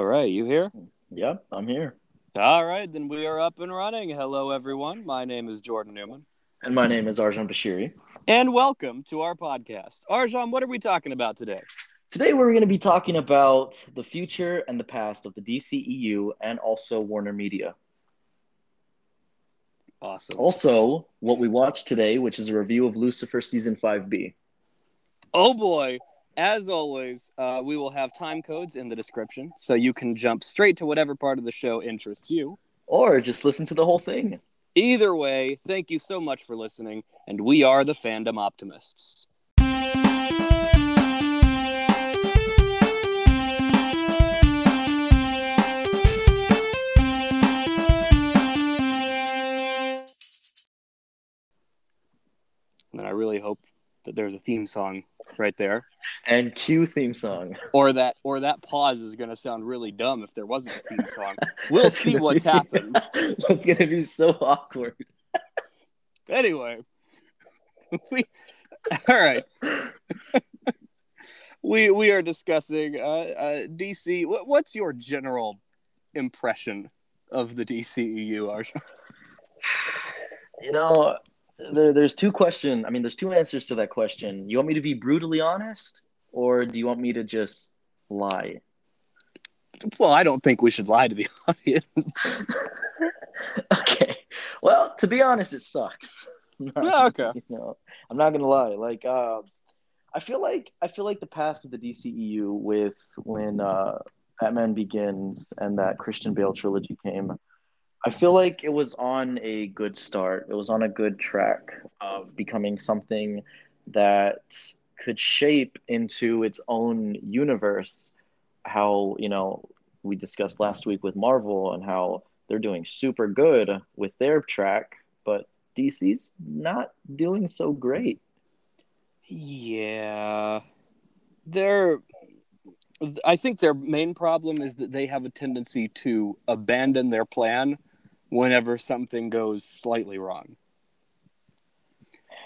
All right, you here? Yep, I'm here. All right, then we are up and running. Hello, everyone. My name is Jordan Newman. And my name is Arjon Bashiri. And welcome to our podcast. Arjon, what are we talking about today? Today, we're going to be talking about the future and the past of the DCEU and also Warner Media. Awesome. Also, what we watched today, which is a review of Lucifer Season 5B. Oh boy. As always, uh, we will have time codes in the description so you can jump straight to whatever part of the show interests you. Or just listen to the whole thing. Either way, thank you so much for listening, and we are the Fandom Optimists. And I really hope that there's a theme song right there. And cue theme song. Or that or that pause is gonna sound really dumb if there wasn't a theme song. We'll see what's be, happened. That's gonna be so awkward. Anyway. We all right. we we are discussing uh, uh DC. What, what's your general impression of the DCEU, Arjon? You know, there, there's two question. I mean, there's two answers to that question. You want me to be brutally honest, or do you want me to just lie? Well, I don't think we should lie to the audience. okay. Well, to be honest, it sucks. Yeah, okay. You know, I'm not gonna lie. Like, uh, I feel like I feel like the past of the DCEU with when uh, Batman Begins and that Christian Bale trilogy came. I feel like it was on a good start. It was on a good track of becoming something that could shape into its own universe. How, you know, we discussed last week with Marvel and how they're doing super good with their track, but DC's not doing so great. Yeah. They're I think their main problem is that they have a tendency to abandon their plan whenever something goes slightly wrong.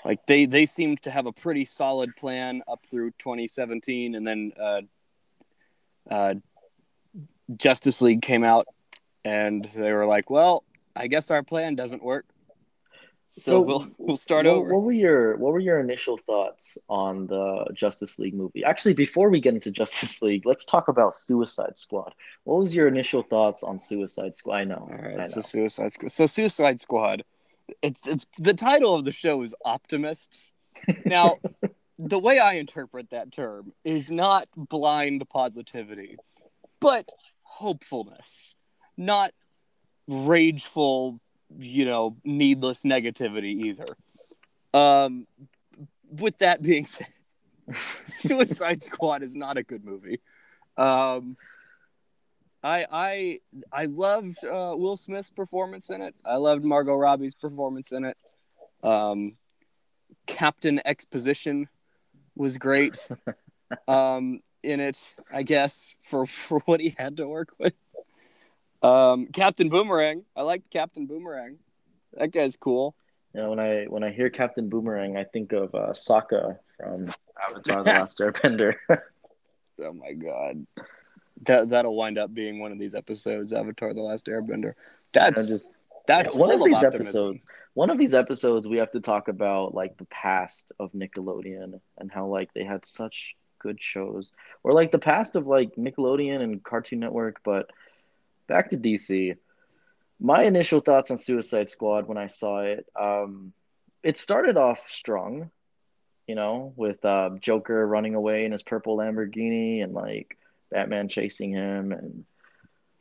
Like they they seemed to have a pretty solid plan up through 2017 and then uh uh Justice League came out and they were like, "Well, I guess our plan doesn't work." So, So, we'll we'll start what, over. What were your What were your initial thoughts on the Justice League movie? Actually, before we get into Justice League, let's talk about Suicide Squad. What was your initial thoughts on Suicide Squad? I know. All I right, know. so Suicide Squad. So Suicide Squad. It's, it's the title of the show is Optimists. Now, the way I interpret that term is not blind positivity, but hopefulness, not rageful, you know, needless negativity either. Um, with that being said, Suicide Squad is not a good movie. Um, I I I loved uh, Will Smith's performance in it. I loved Margot Robbie's performance in it. Um, Captain Exposition was great um, in it, I guess, for for what he had to work with. Um, Captain Boomerang, I like Captain Boomerang. That guy's cool. You know, when I when I hear Captain Boomerang, I think of uh, Sokka from Avatar: The Last Airbender. Oh my god, that that'll wind up being one of these episodes, Avatar: The Last Airbender. That's just that's yeah, one of these optimism. episodes. One of these episodes, we have to talk about like the past of Nickelodeon and how like they had such good shows, or like the past of like Nickelodeon and Cartoon Network. But back to DC. My initial thoughts on Suicide Squad when I saw it, um, it started off strong, you know, with uh, Joker running away in his purple Lamborghini and like Batman chasing him and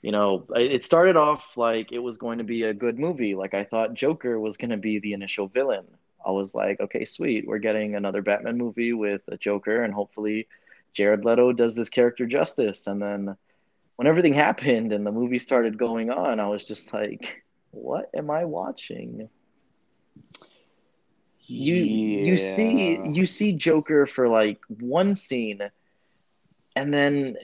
you know, it it started off like it was going to be a good movie. Like I thought Joker was going to be the initial villain. I was like, okay, sweet, we're getting another Batman movie with a Joker, and hopefully Jared Leto does this character justice. And then when everything happened and the movie started going on, I was just like, what am I watching? You you see you see Joker for like one scene, and then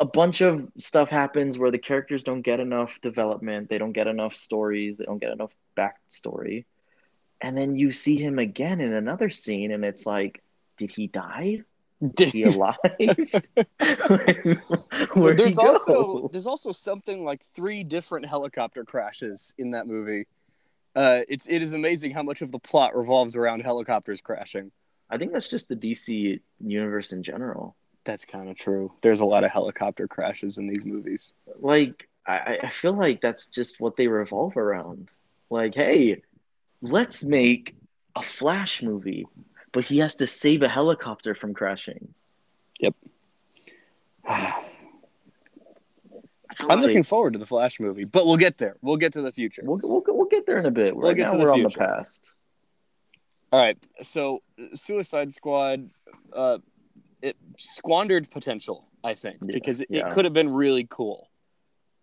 a bunch of stuff happens where the characters don't get enough development, they don't get enough stories, they don't get enough backstory. And then you see him again in another scene, and it's like, did he die? Is he alive? Where'd there's he go? also there's also something like three different helicopter crashes in that movie. Uh, it's it is amazing how much of the plot revolves around helicopters crashing. I think that's just the DC universe in general. That's kind of true. There's a lot of helicopter crashes in these movies. Like I, I feel like that's just what they revolve around. Like, hey, let's make a Flash movie, but he has to save a helicopter from crashing. Yep. I'm looking forward to the Flash movie, but we'll get there. We'll get to the future. We'll, we'll, we'll get there in a bit. We'll Right get now, to the we're on the future. past. All right. So, Suicide Squad, uh, it squandered potential, I think, Yeah, because it, yeah. it could have been really cool.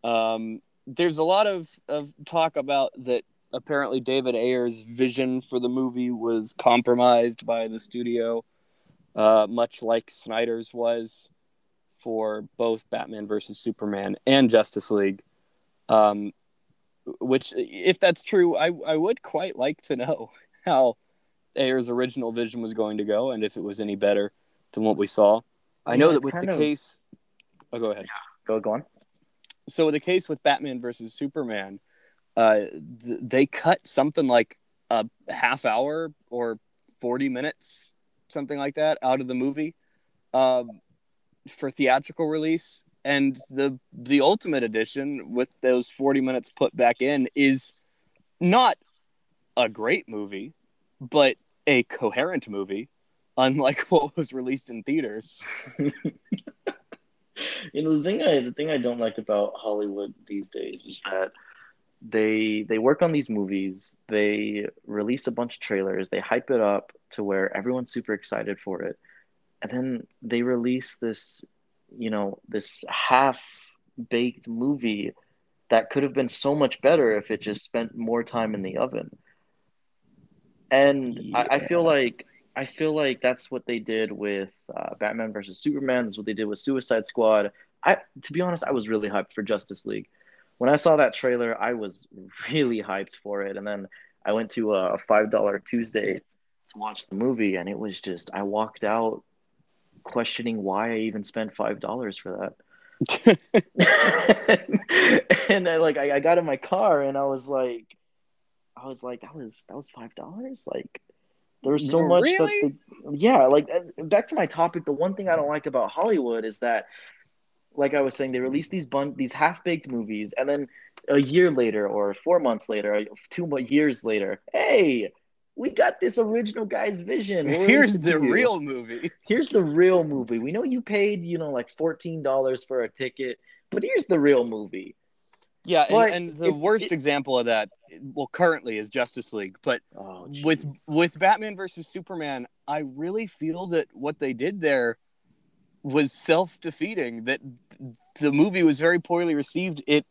Um, there's a lot of, of talk about that apparently David Ayer's vision for the movie was compromised by the studio, uh, much like Snyder's was for both Batman versus Superman and Justice League. Um, which, if that's true, I, I would quite like to know how Ayer's original vision was going to go and if it was any better than what we saw. I Yeah, know that with the of- case. Oh, go ahead. Go, go on. So the case with Batman versus Superman, uh, th- they cut something like a half hour or forty minutes, something like that, out of the movie, um, for theatrical release. And the the ultimate edition with those forty minutes put back in is not a great movie, but a coherent movie, unlike what was released in theaters. You know the thing I the thing I don't like about Hollywood these days is that they they work on these movies, they release a bunch of trailers, they hype it up to where everyone's super excited for it, and then they release this, you know, this half baked movie that could have been so much better if it just spent more time in the oven. And I, I feel like I feel like that's what they did with uh, Batman versus Superman. That's what they did with Suicide Squad. I, to be honest, I was really hyped for Justice League. When I saw that trailer, I was really hyped for it. And then I went to a five dollar Tuesday to watch the movie, and it was just I walked out questioning why I even spent five dollars for that. and I like I, I got in my car and I was like, I was like, that was that was five dollars. Like there was so much Really? that they, yeah. Like uh, back to my topic. The one thing I don't like about Hollywood is that, like I was saying, they release these bun these half baked movies, and then a year later or four months later, two years later, hey. We got this original guy's vision. Here's the real movie. here's the real movie. We know you paid, you know, like fourteen dollars for a ticket, but here's the real movie. Yeah, and, and the worst it- example of that, well, currently is Justice League. But Oh, with with Batman versus Superman, I really feel that what they did there was self defeating. That the movie was very poorly received. It,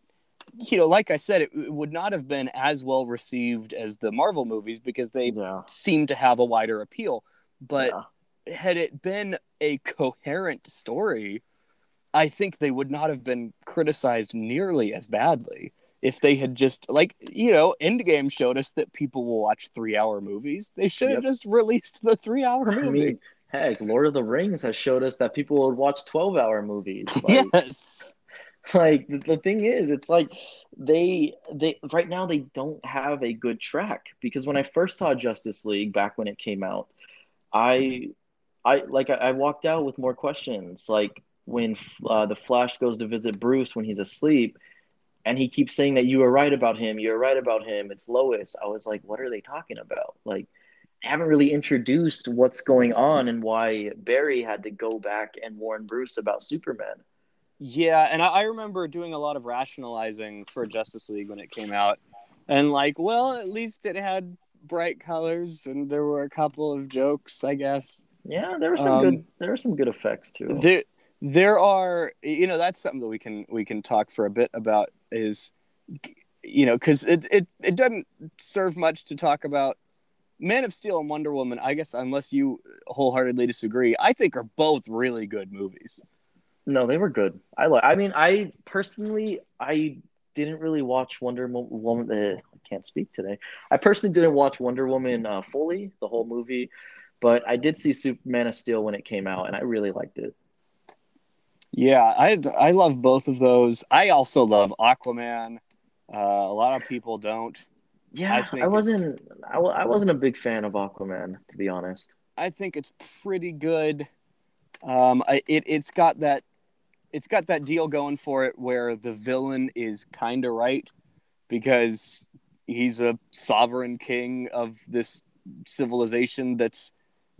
you know, like I said, it, it would not have been as well received as the Marvel movies because they yeah, seem to have a wider appeal. But yeah. had it been a coherent story, I think they would not have been criticized nearly as badly if they had just like you know, Endgame showed us that people will watch three hour movies. They should have Yep. just released the three hour movie. I mean, heck, Lord of the Rings has showed us that people would watch twelve-hour movies. Like, yes. like the, the thing is, it's like they they right now they don't have a good track because when I first saw Justice League back when it came out, I I like I, I walked out with more questions. Like when uh, the Flash goes to visit Bruce when he's asleep, and he keeps saying that you were right about him, you're right about him. It's Lois. I was like, what are they talking about? Like. Haven't really introduced what's going on and why Barry had to go back and warn Bruce about Superman. Yeah, and I, I remember doing a lot of rationalizing for Justice League when it came out, and like, well, at least it had bright colors and there were a couple of jokes, I guess. Yeah, there were some Um, good there were some good effects too. there there are you know that's something that we can we can talk for a bit about is you know because it, it it doesn't serve much to talk about man of steel and wonder woman i guess unless you wholeheartedly disagree i think are both really good movies No, they were good. I like. I mean, I personally, I didn't really watch Wonder Woman. Uh, I can't speak today. I personally didn't watch Wonder Woman uh, fully, the whole movie, But I did see Superman of Steel when it came out, and I really liked it. Yeah, I I love both of those. I also love Aquaman. Uh, a lot of people don't. Yeah, I I, wasn't. I, I wasn't a big fan of Aquaman, to be honest. I think it's pretty good. Um, I, it it's got that it's got that deal going for it where the villain is kind of right because he's a sovereign king of this civilization that's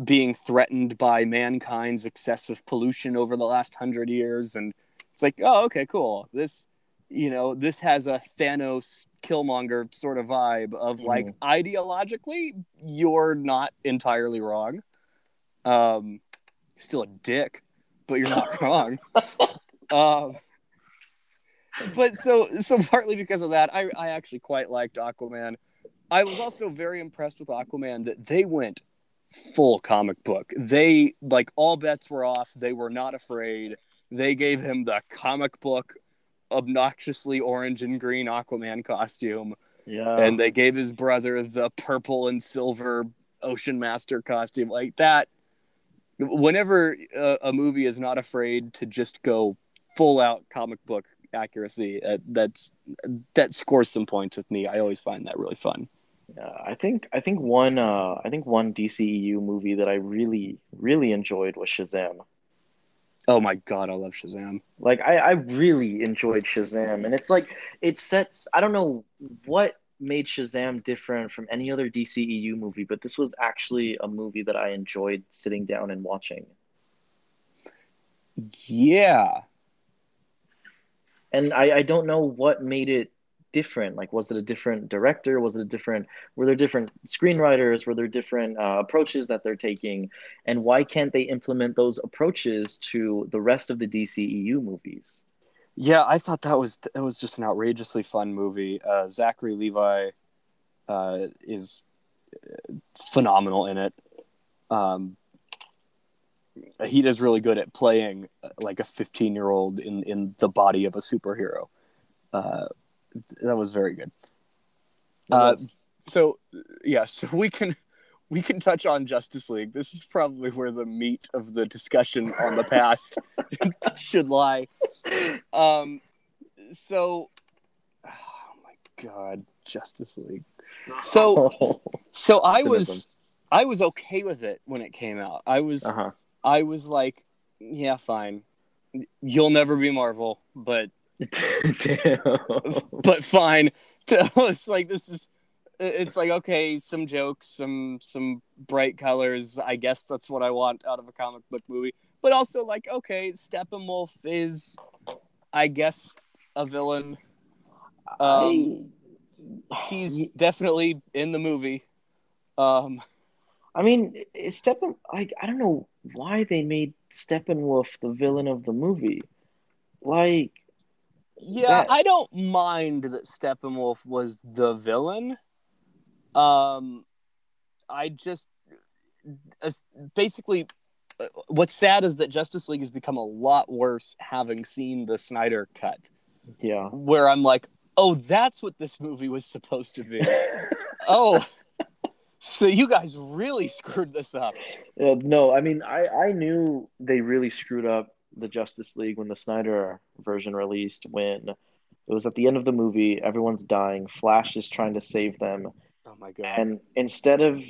being threatened by mankind's excessive pollution over the last hundred years, and it's like, oh, okay, cool. This, you know, this has a Thanos Killmonger sort of vibe of like ideologically, you're not entirely wrong. Um, still a dick, but you're not wrong. Um, but so so partly because of that, I I actually quite liked Aquaman. I was also very impressed with Aquaman that they went full comic book. They like all bets were off. They were not afraid. They gave him the comic book obnoxiously orange and green Aquaman costume Yeah, and they gave his brother the purple and silver Ocean Master costume like that. Whenever a, a movie is not afraid to just go full out comic book accuracy, uh, that's that scores some points with me. I always find that really fun. yeah. I think I think one uh I think one DCEU movie that I really really enjoyed was Shazam. Oh my god, I love Shazam. Like I, I really enjoyed Shazam, and it's like it sets. I don't know what made Shazam different from any other DCEU movie, but this was actually a movie that I enjoyed sitting down and watching. Yeah, And I, I don't know what made it different. Like, was it a different director? Was it a different? Were there different screenwriters? Were there different uh, approaches that they're taking? And why can't they implement those approaches to the rest of the DCEU movies? yeah. I thought that was it was just an outrageously fun movie. Uh, Zachary Levi uh, is phenomenal in it. Um, he does really good at playing uh, like a 15 year old in in the body of a superhero. Uh, that was very good. Uh, so yeah, so we can we can touch on Justice League. This is probably where the meat of the discussion on the past should lie. Um, so, oh my god, Justice League. So, so I was I was okay with it when it came out. I was uh huh. I was like, yeah, fine. You'll never be Marvel, but. but fine. it's like this is it's like okay, some jokes, some some bright colors. I guess that's what I want out of a comic book movie. But also like okay, Steppenwolf is I guess a villain. Um, he's definitely in the movie. Um I mean, is Steppen like I don't know why they made Steppenwolf the villain of the movie. Like, Yeah, That- I don't mind that Steppenwolf was the villain. Um, I just basically uh, what's sad is that Justice League has become a lot worse having seen the Snyder cut, yeah. where I'm like, oh, that's what this movie was supposed to be. oh, so you guys really screwed this up. Uh, no, I mean, I I knew they really screwed up the Justice League when the Snyder version released. When it was at the end of the movie, everyone's dying. Flash is trying to save them, Oh my god. and instead of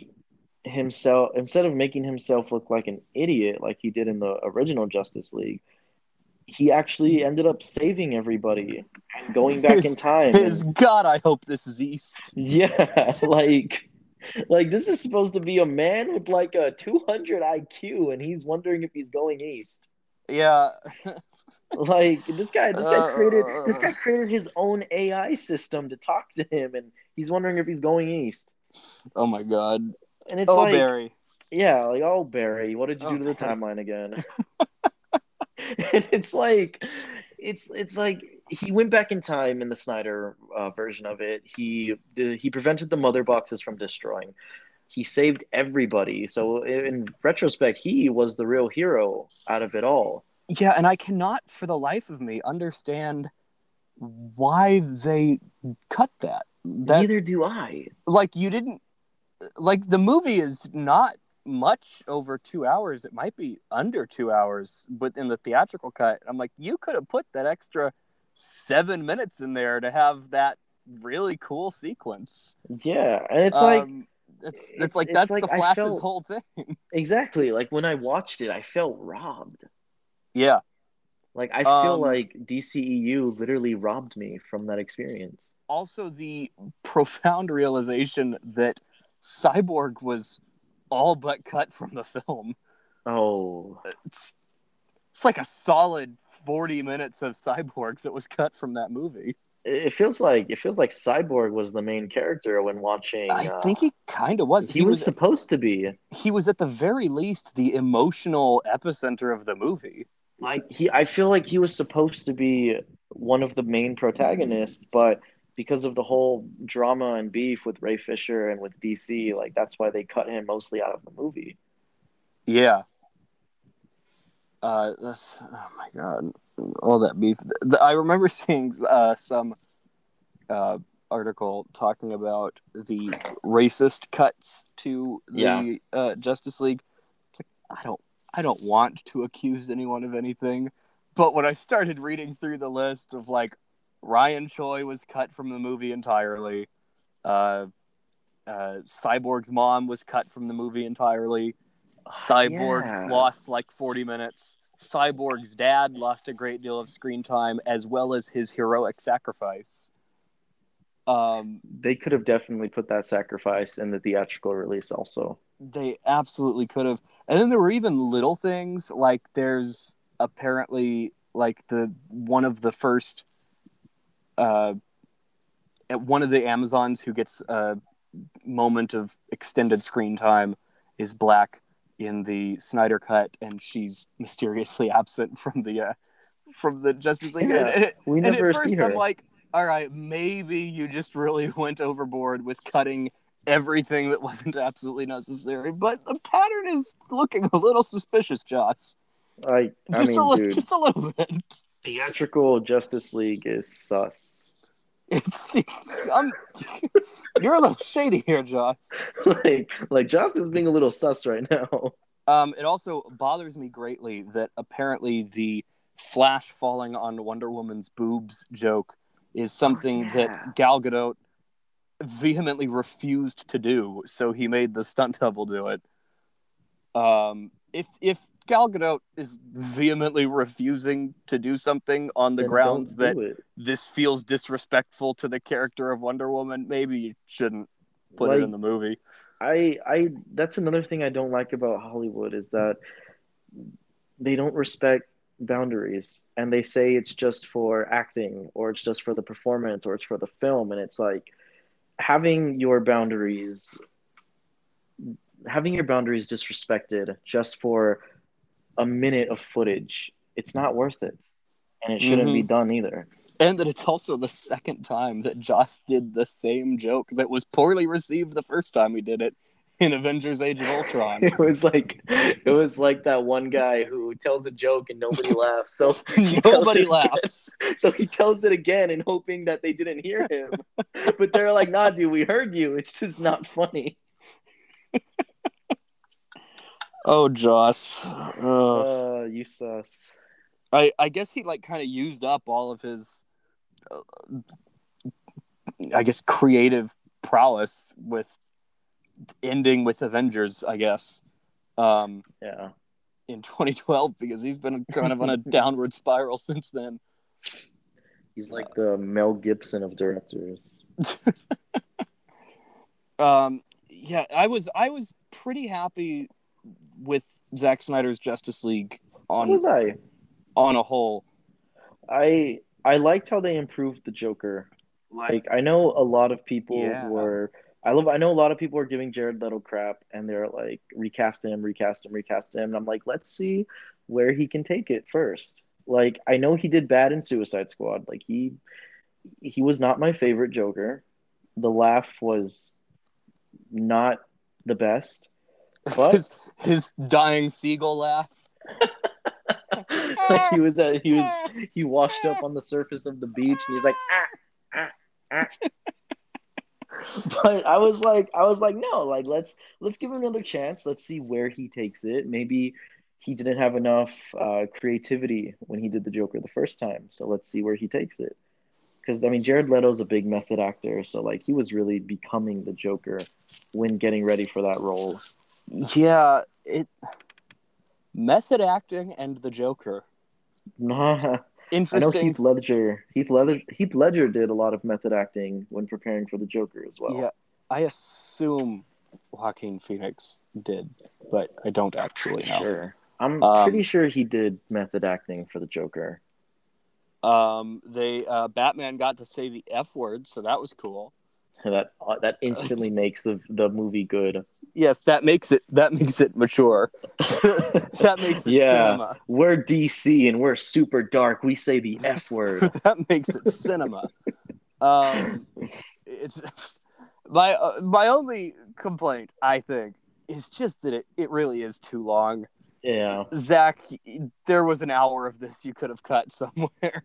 himself, instead of making himself look like an idiot like he did in the original Justice League, he actually ended up saving everybody and going back in time. His and- God, I hope this is East. Yeah, like like this is supposed to be a man with like a 200 IQ and he's wondering if he's going east. Yeah. Like this guy this guy created this Uh. guy created his own AI system to talk to him and he's wondering if he's going east. oh my god. And it's oh, like Barry. yeah, like oh Barry, what did you Oh, do to the Barry. timeline again? and it's like it's it's like he went back in time in the Snyder uh, version of it. He he prevented the mother boxes from destroying. He saved everybody. So in retrospect, he was the real hero out of it all. Yeah, and I cannot for the life of me understand why they cut that. That Neither do I. like you didn't like the movie is not much over two hours. It might be under two hours, but in the theatrical cut, I'm like, you could have put that extra seven minutes in there to have that really cool sequence. Yeah, and it's like Um, it's, it's it's- like it's that's like the Flash's felt- whole thing. exactly like when I watched it, I felt robbed. yeah, Like I feel Um, like DCEU literally robbed me from that experience. also the profound realization that Cyborg was all but cut from the film. Oh, It's it's like a solid 40 minutes of Cyborg that was cut from that movie. It feels like it feels like Cyborg was the main character when watching. I uh, think he kind of was. he, was, supposed to be he was at the very least the emotional epicenter of the movie. like he. I feel like he was supposed to be one of the main protagonists, but because of the whole drama and beef with Ray Fisher and with DC, like that's why they cut him mostly out of the movie. Yeah. Uh, that's oh my god, all that beef. The, I remember seeing uh, some uh, article talking about the racist cuts to the Yeah. uh, Justice League. It's like I don't, I don't want to accuse anyone of anything, but when I started reading through the list of like Ryan Choi was cut from the movie entirely, uh, uh, Cyborg's mom was cut from the movie entirely. Cyborg Yeah. lost like 40 minutes. Cyborg's dad lost a great deal of screen time as well as his heroic sacrifice. Um, They could have definitely put that sacrifice in the theatrical release, also. they absolutely could have. And then there were even little things like there's apparently like the one of the first uh at one of the Amazons who gets a moment of extended screen time is black in the Snyder cut and she's mysteriously absent from the uh from the Justice League. Yeah, And- and- We and never at first see her. I'm like, all right, maybe you just really went overboard with cutting everything that wasn't absolutely necessary. But the pattern is looking a little suspicious, Joss. I, I Just mean, a little, dude, just a little bit. theatrical Justice League is sus. It's I'm, you're a little shady here, Joss. like, like Joss is being a little sus right now. Um, it also bothers me greatly that apparently the flash falling on Wonder Woman's boobs joke is something yeah. that Gal Gadot vehemently refused to do, so he made the stunt double do it. Um, if if Gal Gadot is vehemently refusing to do something on the Then grounds that it. this feels disrespectful to the character of Wonder Woman, maybe you shouldn't put it in the movie. I, I, that's another thing I don't like about Hollywood is that they don't respect boundaries and they say it's just for acting or it's just for the performance or it's for the film and it's like having your boundaries having your boundaries disrespected just for a minute of footage it's not worth it. And it shouldn't be mm-hmm. done either. And that it's also the second time that Joss did the same joke that was poorly received the first time he did it in Avengers Age of Ultron. it was like it was like that one guy who tells a joke and nobody laughs. So Nobody laughs. again. so he tells it again and hoping that they didn't hear him. But they're like nah dude we heard you. It's just not funny Oh, Joss. Ugh. uh you sus I, I guess he like kind of used up all of his, uh, I guess, creative prowess with ending with Avengers. I guess um, yeah in 2012 because he's been kind of on a downward spiral since then. he's like the Mel Gibson of directors Um, yeah, I was I was pretty happy with Zack Snyder's Justice League what on was I on a whole. I I liked how they improved the Joker. Like I know a lot of people Yeah. were I love I know a lot of people are giving Jared Leto crap and they're like recast him, recast him, recast him. And I'm like, let's see where he can take it first. Like I know he did bad in Suicide Squad. Like he he was not my favorite Joker. The laugh was not the best. But His, his dying seagull laugh. like he was at, he was he washed up on the surface of the beach and he's like ah ah ah but I was like, I was like, no, like let's let's give him another chance. Let's see where he takes it. Maybe he didn't have enough uh, creativity when he did the Joker the first time, so let's see where he takes it. Because I mean, Jared Leto's a big method actor, so like he was really becoming the Joker when getting ready for that role. Yeah, it method acting and the Joker. Nah, I know Interesting. Heath Ledger. Heath Ledger. Heath Ledger did a lot of method acting when preparing for the Joker as well. Yeah, I assume Joaquin Phoenix did, but I don't actually know. Sure. I'm Um, pretty sure he did method acting for the Joker. Um, they uh, Batman got to say the F word, so that was cool. That uh, that instantly makes the the movie good. Yes, that makes it that makes it mature. that makes it Yeah. cinema. We're DC and we're super dark. We say the F word. that makes it cinema. Um, it's my uh, my only complaint, I think, is just that it, it really is too long. yeah. Zack, there was an hour of this you could have cut somewhere.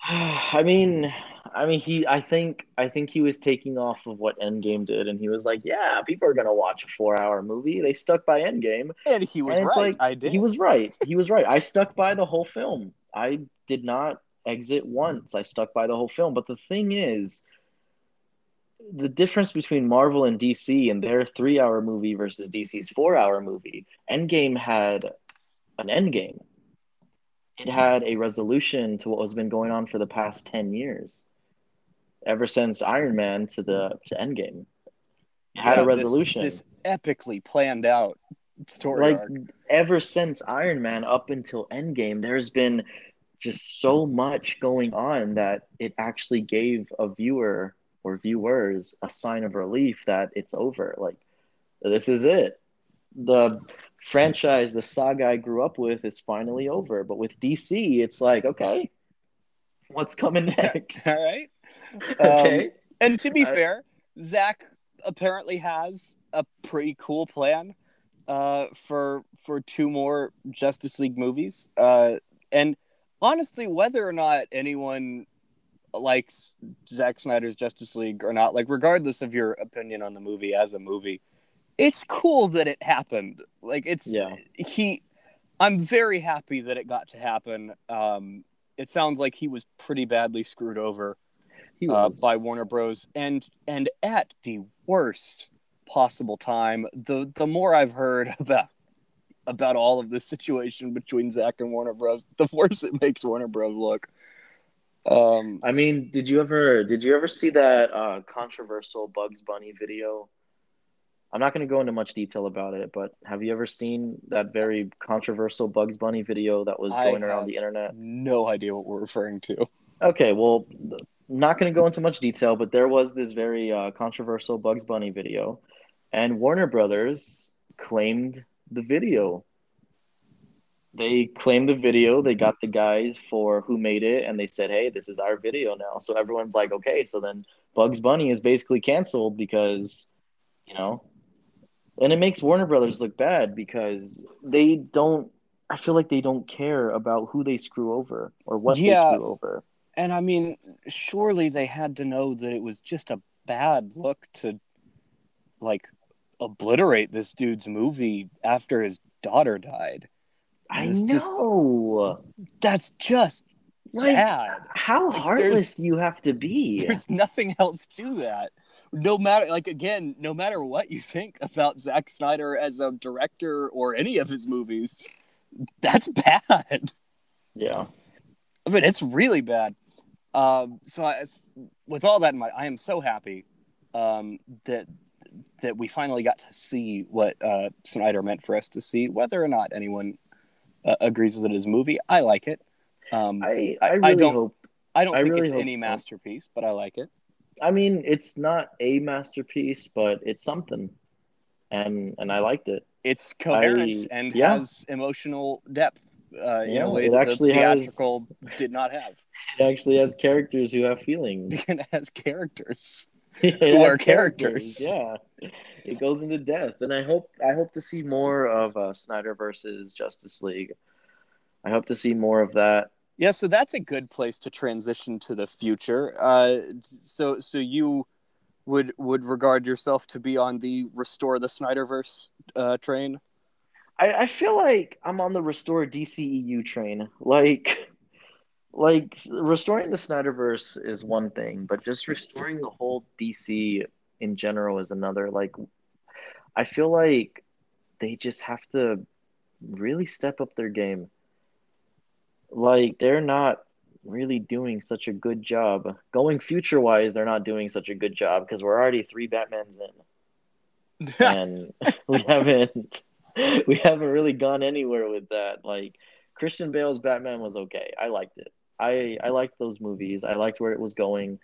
I mean, I mean, he. I think. I think he was taking off of what Endgame did, and he was like, "Yeah, people are gonna watch a four-hour movie." They stuck by Endgame, And he was And right. like, I did. He was right. He was right. I stuck by the whole film. I did not exit once. I stuck by the whole film. But the thing is, the difference between Marvel and DC and their three hour movie versus DC's four hour movie, Endgame had an endgame. It had a resolution to what has been going on for the past 10 years, ever since Iron Man to the to Endgame. It had Yeah, a this- resolution This, epically planned out story like arc. ever since Iron Man up until Endgame, there's been just so much going on that it actually gave a viewer or viewers a sign of relief that it's over. Like this is it. The franchise, the saga I grew up with is finally over. But with DC, it's like, okay, what's coming next? All right. okay. And to be fair, Zack apparently has a pretty cool plan uh, for for two more Justice League movies. Uh, and honestly, whether or not anyone likes Zack Snyder's Justice League or not, like regardless of your opinion on the movie as a movie, it's cool that it happened. Like it's Yeah. he. I'm very happy that it got to happen. Um, it sounds like he was pretty badly screwed over uh, was. by Warner Bros. and and at the worst possible time. The the more I've heard about about all of this situation between Zack and Warner Bros, the worse it makes Warner Bros look. Um, I mean, did you ever did you ever see that uh, controversial Bugs Bunny video? I'm not going to go into much detail about it, but have you ever seen that very controversial Bugs Bunny video that was I going around have. the internet? no idea what we're referring to. Okay, well, not going to go into much detail, but there was this very uh, controversial Bugs Bunny video, and Warner Brothers claimed the video. They claimed the video. They got the guys for who made it, and they said, "Hey, this is our video now." So everyone's like, "Okay, so then Bugs Bunny is basically canceled because, you know." And it makes Warner Brothers look bad because they don't. I feel like they don't care about who they screw over or what Yeah. they screw over. And I mean, surely they had to know that it was just a bad look to like obliterate this dude's movie after his daughter died. I It's just- know. That's just like, bad. how Like, heartless do you have to be? There's nothing else to that. No matter, like, again, no matter what you think about Zack Snyder as a director or any of his movies, that's bad. Yeah. I mean, it's really bad. Um, so, I, with all that in mind, I am so happy um, that that we finally got to see what uh, Snyder meant for us to see. Whether or not anyone uh, agrees with it as a movie, I like it. Um, I, I, I I don't- hope. don't I think really it's any masterpiece, but I like it. I mean, it's not a masterpiece, but it's something, and and I liked it. It's coherent I- and yeah. has emotional depth uh, in Yeah, a way it that actually the has- did not have. It actually has characters who have feelings. it has characters. It Who has are characters. Yeah, it goes into depth, and I hope I hope to see more of uh, Snyder versus Justice League. I hope to see more of that. Yeah, so that's a good place to transition to the future. Uh, so, so you would would regard yourself to be on the restore the Snyderverse uh, train? I, I feel like I'm on the restore DCEU train. Like, like restoring the Snyderverse is one thing, but just restoring the whole DC in general is another. Like, I feel like they just have to really step up their game. Like, they're not really doing such a good job. Going future wise, they're not doing such a good job because we're already three Batmans in. and we haven't we haven't really gone anywhere with that. Like Christian Bale's Batman was okay. I liked it. I I liked those movies. I liked where it was going,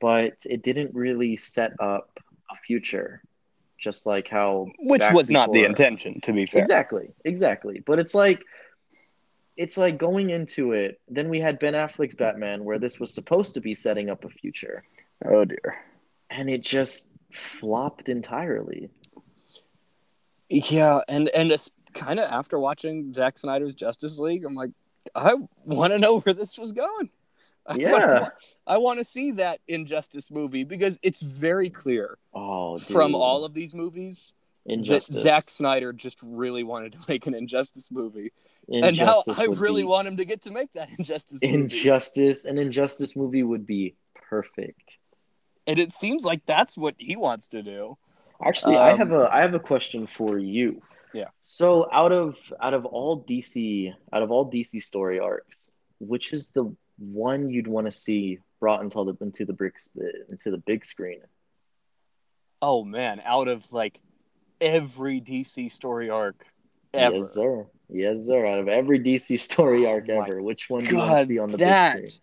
but it didn't really set up a future. Just like how which was before, not the intention, to be fair. Exactly, exactly. But it's like it's like going into it. Then we had Ben Affleck's Batman, where this was supposed to be setting up a future. Oh dear! And it just flopped entirely. Yeah, and and it's kind of after watching Zack Snyder's Justice League, I'm like, I want to know where this was going. Yeah, I want to see that Injustice movie because it's very clear oh, from all of these movies Injustice. that Zack Snyder just really wanted to make an Injustice movie. Injustice and now I really be... want him to get to make that Injustice movie. Injustice, an Injustice movie would be perfect. And it seems like that's what he wants to do. Actually, um, I have a I have a question for you. Yeah. So out of out of all DC out of all DC story arcs, which is the one you'd want to see brought into the into the bricks into the big screen? Oh man, out of like every DC story arc ever. Yes, sir. Yes, sir. Out of every DC story arc oh ever, which one do you want to see on the that big screen?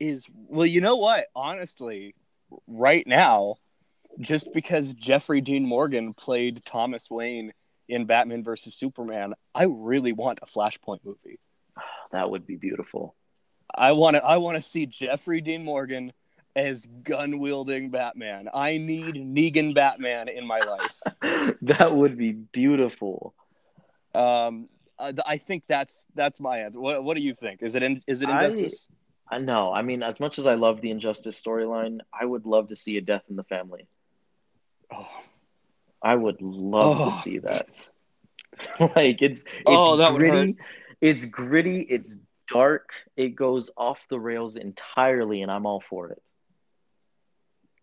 Is well, you know what? Honestly, right now, just because Jeffrey Dean Morgan played Thomas Wayne in Batman versus Superman, I really want a Flashpoint movie. That would be beautiful. I want to I want to see Jeffrey Dean Morgan as gun wielding Batman. I need Negan Batman in my life. that would be beautiful. Um, I think that's that's my answer. What, what do you think? Is it in, is it injustice? I, I know. I mean, as much as I love the injustice storyline, I would love to see a death in the family. Oh, I would love oh. to see that. like it's it's oh, that gritty. It's gritty. It's dark. It goes off the rails entirely, and I'm all for it.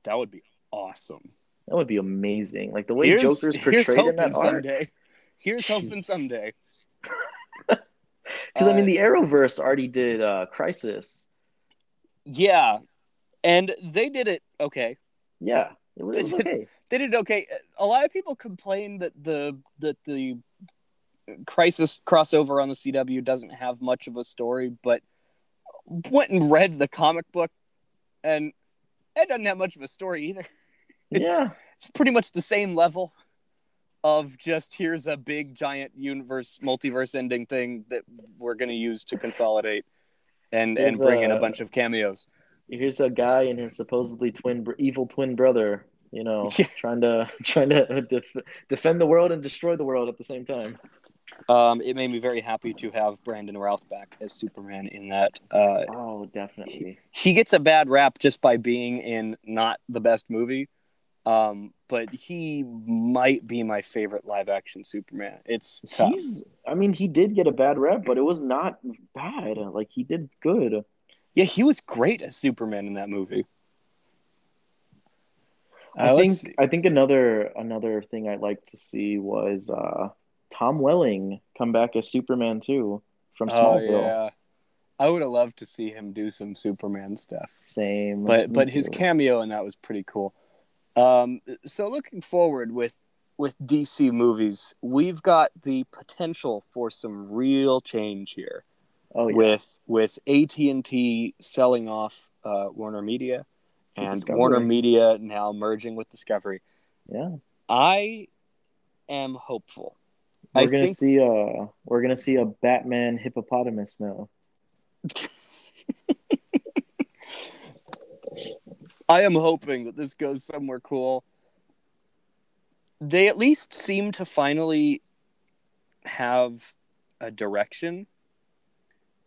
That would be awesome. That would be amazing. Like the way here's, Joker's portrayed in that someday. art. Here's hoping someday. Because uh, I mean, the uh, Arrowverse already did uh, Crisis. Yeah, and they did it okay. Yeah, it was, it was okay. they did okay. A lot of people complain that the that the Crisis crossover on the CW doesn't have much of a story, but went and read the comic book, and it doesn't have much of a story either. It's, yeah, it's pretty much the same level of just here's a big giant universe multiverse ending thing that we're going to use to consolidate and here's and bring a, in a bunch of cameos. Here's a guy and his supposedly twin evil twin brother you know, yeah. trying to trying to def- defend the world and destroy the world at the same time. Um, it made me very happy to have Brandon Routh back as Superman in that. Uh, oh, definitely. He, he, gets a bad rap just by being in not the best movie, um, but he might be my favorite live action Superman. It's tough. He's, I mean, he did get a bad rap, but it was not bad. Like he did good. Yeah, he was great as Superman in that movie. I think I think another another thing I'd like to see was uh, Tom Welling come back as Superman too from oh, Smallville. Oh, yeah. I would have loved to see him do some Superman stuff. Same, but but too. his cameo in that was pretty cool. Um, so looking forward with with DC movies, we've got the potential for some real change here. Oh, yeah. With with AT and T selling off uh, Warner Media and Discovery. Warner Media now merging with Discovery. Yeah, I am hopeful. We're I gonna think... see a we're gonna see a Batman hippopotamus now. I am hoping that this goes somewhere cool. They at least seem to finally have a direction.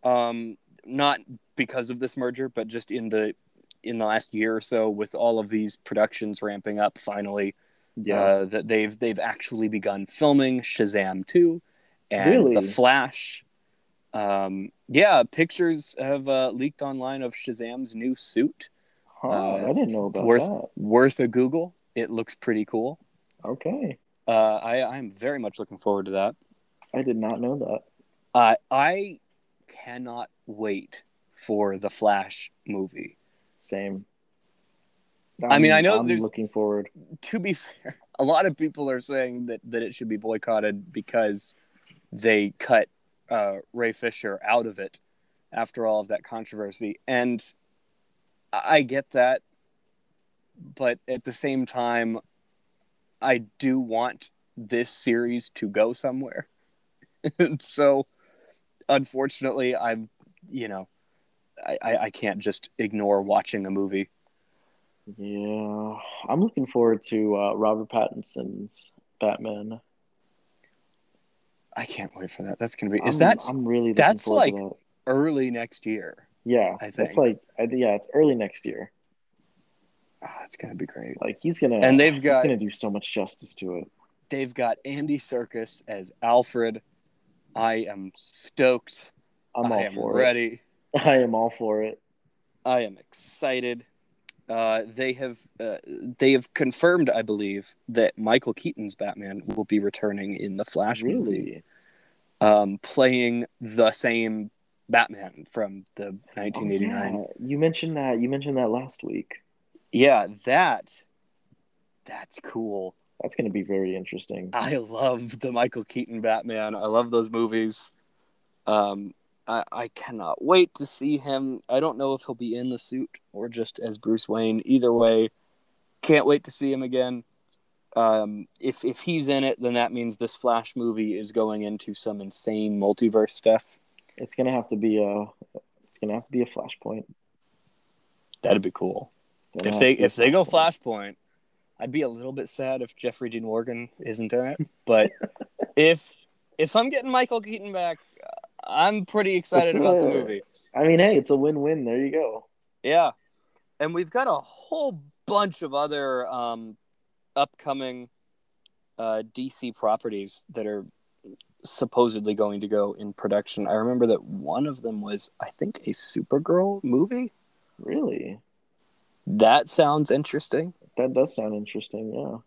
Um, not because of this merger, but just in the in the last year or so with all of these productions ramping up finally Yeah. uh, that they've they've actually begun filming Shazam 2 and Really? The Flash. Um, yeah, pictures have uh, leaked online of Shazam's new suit. huh, uh, I didn't know about worth that. worth a Google. It looks pretty cool. Okay. Uh, I I'm very much looking forward to that. I did not know that. Uh, I cannot wait for the Flash movie. Same. I mean, I I'm- know I'm there's- looking forward. To be fair, a lot of people are saying that that it should be boycotted because they cut uh, Ray Fisher out of it after all of that controversy, and I I get that, but at the same time, I do want this series to go somewhere. so, unfortunately, I'm, you know, I, I, I can't just ignore watching a movie. Yeah, I'm looking forward to uh, Robert Pattinson's Batman. I can't wait for that. That's gonna be. Is I'm, that I'm really that's like- that. early next year? yeah. I That's think. like yeah, it's early next year. Oh, it's gonna be great. Like he's gonna And they've he's got- gonna do so much justice to it. They've got Andy Serkis as Alfred. I am stoked. I'm I all am for ready. it. I am all for it. I am excited. Uh, they have uh, they have confirmed, I believe, that Michael Keaton's Batman will be returning in the Flash movie, um, playing the same Batman from the Oh, 1989. yeah. You mentioned that. You mentioned that last week. yeah, that that's cool. That's gonna be very interesting. I love the Michael Keaton Batman. I love those movies. Um, I, I cannot wait to see him. I don't know if he'll be in the suit or just as Bruce Wayne. Either way, can't wait to see him again. Um, if if he's in it, then that means this Flash movie is going into some insane multiverse stuff. It's gonna have to be a. It's gonna have to be a flashpoint. That'd be cool. If they to if they go Flashpoint. I'd be a little bit sad if Jeffrey Dean Morgan isn't in it. But if if I'm getting Michael Keaton back, I'm pretty excited It's, about the uh, movie. I mean, hey, it's a win-win. There you go. Yeah, and we've got a whole bunch of other um, upcoming uh, DC properties that are supposedly going to go in production. I remember that one of them was, I think, a Supergirl movie. Really, That sounds interesting. That does sound interesting. Yeah.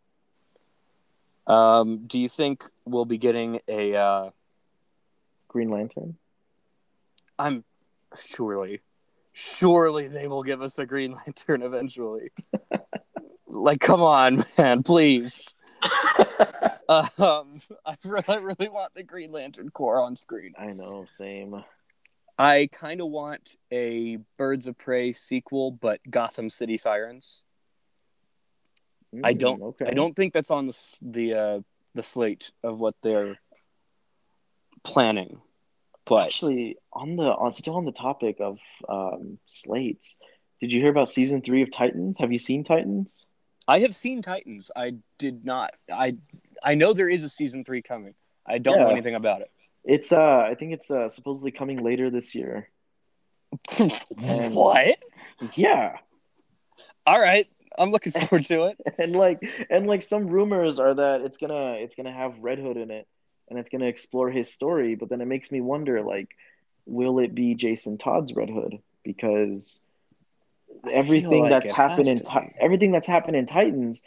Um, do you think we'll be getting a? Uh, Green Lantern. I'm surely, surely they will give us a Green Lantern eventually. like, come on, man, please. Um, I really, I really want the Green Lantern Corps on screen. I know. Same. I kind of want a Birds of Prey sequel, but Gotham City Sirens. I Mm, don't. Okay. I don't think that's on the the uh, the slate of what they're planning. But Actually, on the on still on the topic of um, slates, did you hear about season three of Titans? Have you seen Titans? I have seen Titans. I did not. I I know there is a season three coming. I don't know anything about it. It's uh, I think it's uh, supposedly coming later this year. What? Yeah, All right, I'm looking forward to it. and like and like some rumors are that it's gonna it's gonna have Red Hood in it, and it's gonna explore his story. But then it makes me wonder, like, will it be Jason Todd's Red Hood? Because everything like that's happened in Ti- everything that's happened in Titans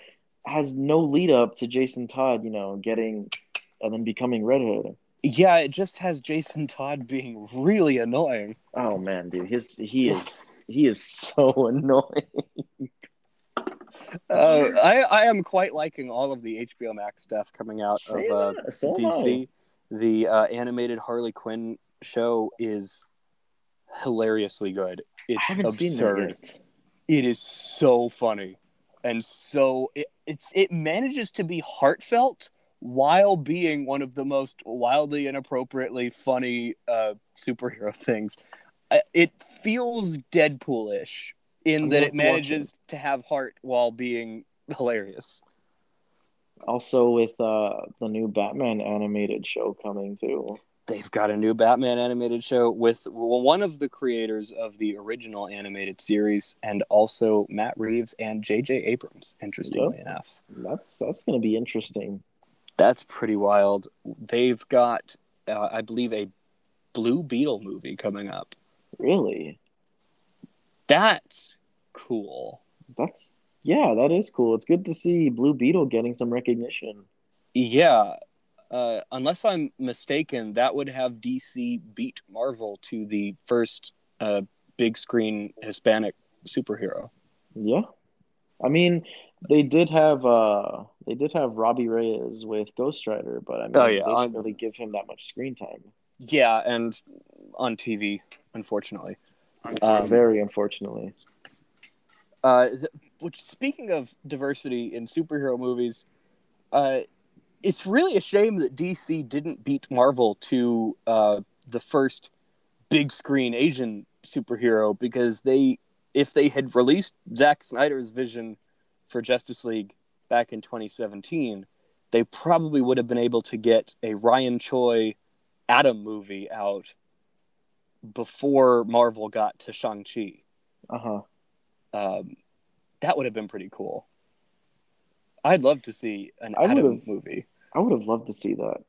has no lead up to Jason Todd, you know, getting and then becoming Red Hood. Yeah, it just has Jason Todd being really annoying. Oh man, dude, his he is he is so annoying. Uh, I I am quite liking all of the HBO Max stuff coming out of uh, so am I. DC. The uh, animated Harley Quinn show is hilariously good. It's absurd. It is so funny, and so it, it's it manages to be heartfelt while being one of the most wildly inappropriately funny uh, superhero things. It feels Deadpool-ish in that it to manages to have heart while being hilarious. Also with uh the new Batman animated show coming too. they've got a new Batman animated show with one of the creators of the original animated series, and also Matt Reeves and J.J. Abrams. Interestingly Yep. enough, That's that's gonna be interesting. that's pretty wild. They've got, uh, I believe, a Blue Beetle movie coming up. Really? That's cool. That's yeah, that is cool. It's good to see Blue Beetle getting some recognition. Yeah. Uh, unless I'm mistaken, that would have DC beat Marvel to the first uh, big screen Hispanic superhero. Yeah. I mean, they did have uh they did have Robbie Reyes with Ghost Rider, but I mean Oh, yeah, they didn't really give him that much screen time. Yeah, and on TV, unfortunately. Um, Very unfortunately. Uh, which speaking of diversity in superhero movies, uh, it's really a shame that DC didn't beat Marvel to uh, the first big screen Asian superhero because they, if they had released Zack Snyder's vision for Justice League back in 2017, they probably would have been able to get a Ryan Choi Atom movie out before Marvel got to Shang Chi Uh-huh. Um, that would have been pretty cool. I'd love to see an I Atom would've- movie. I would have loved to see that.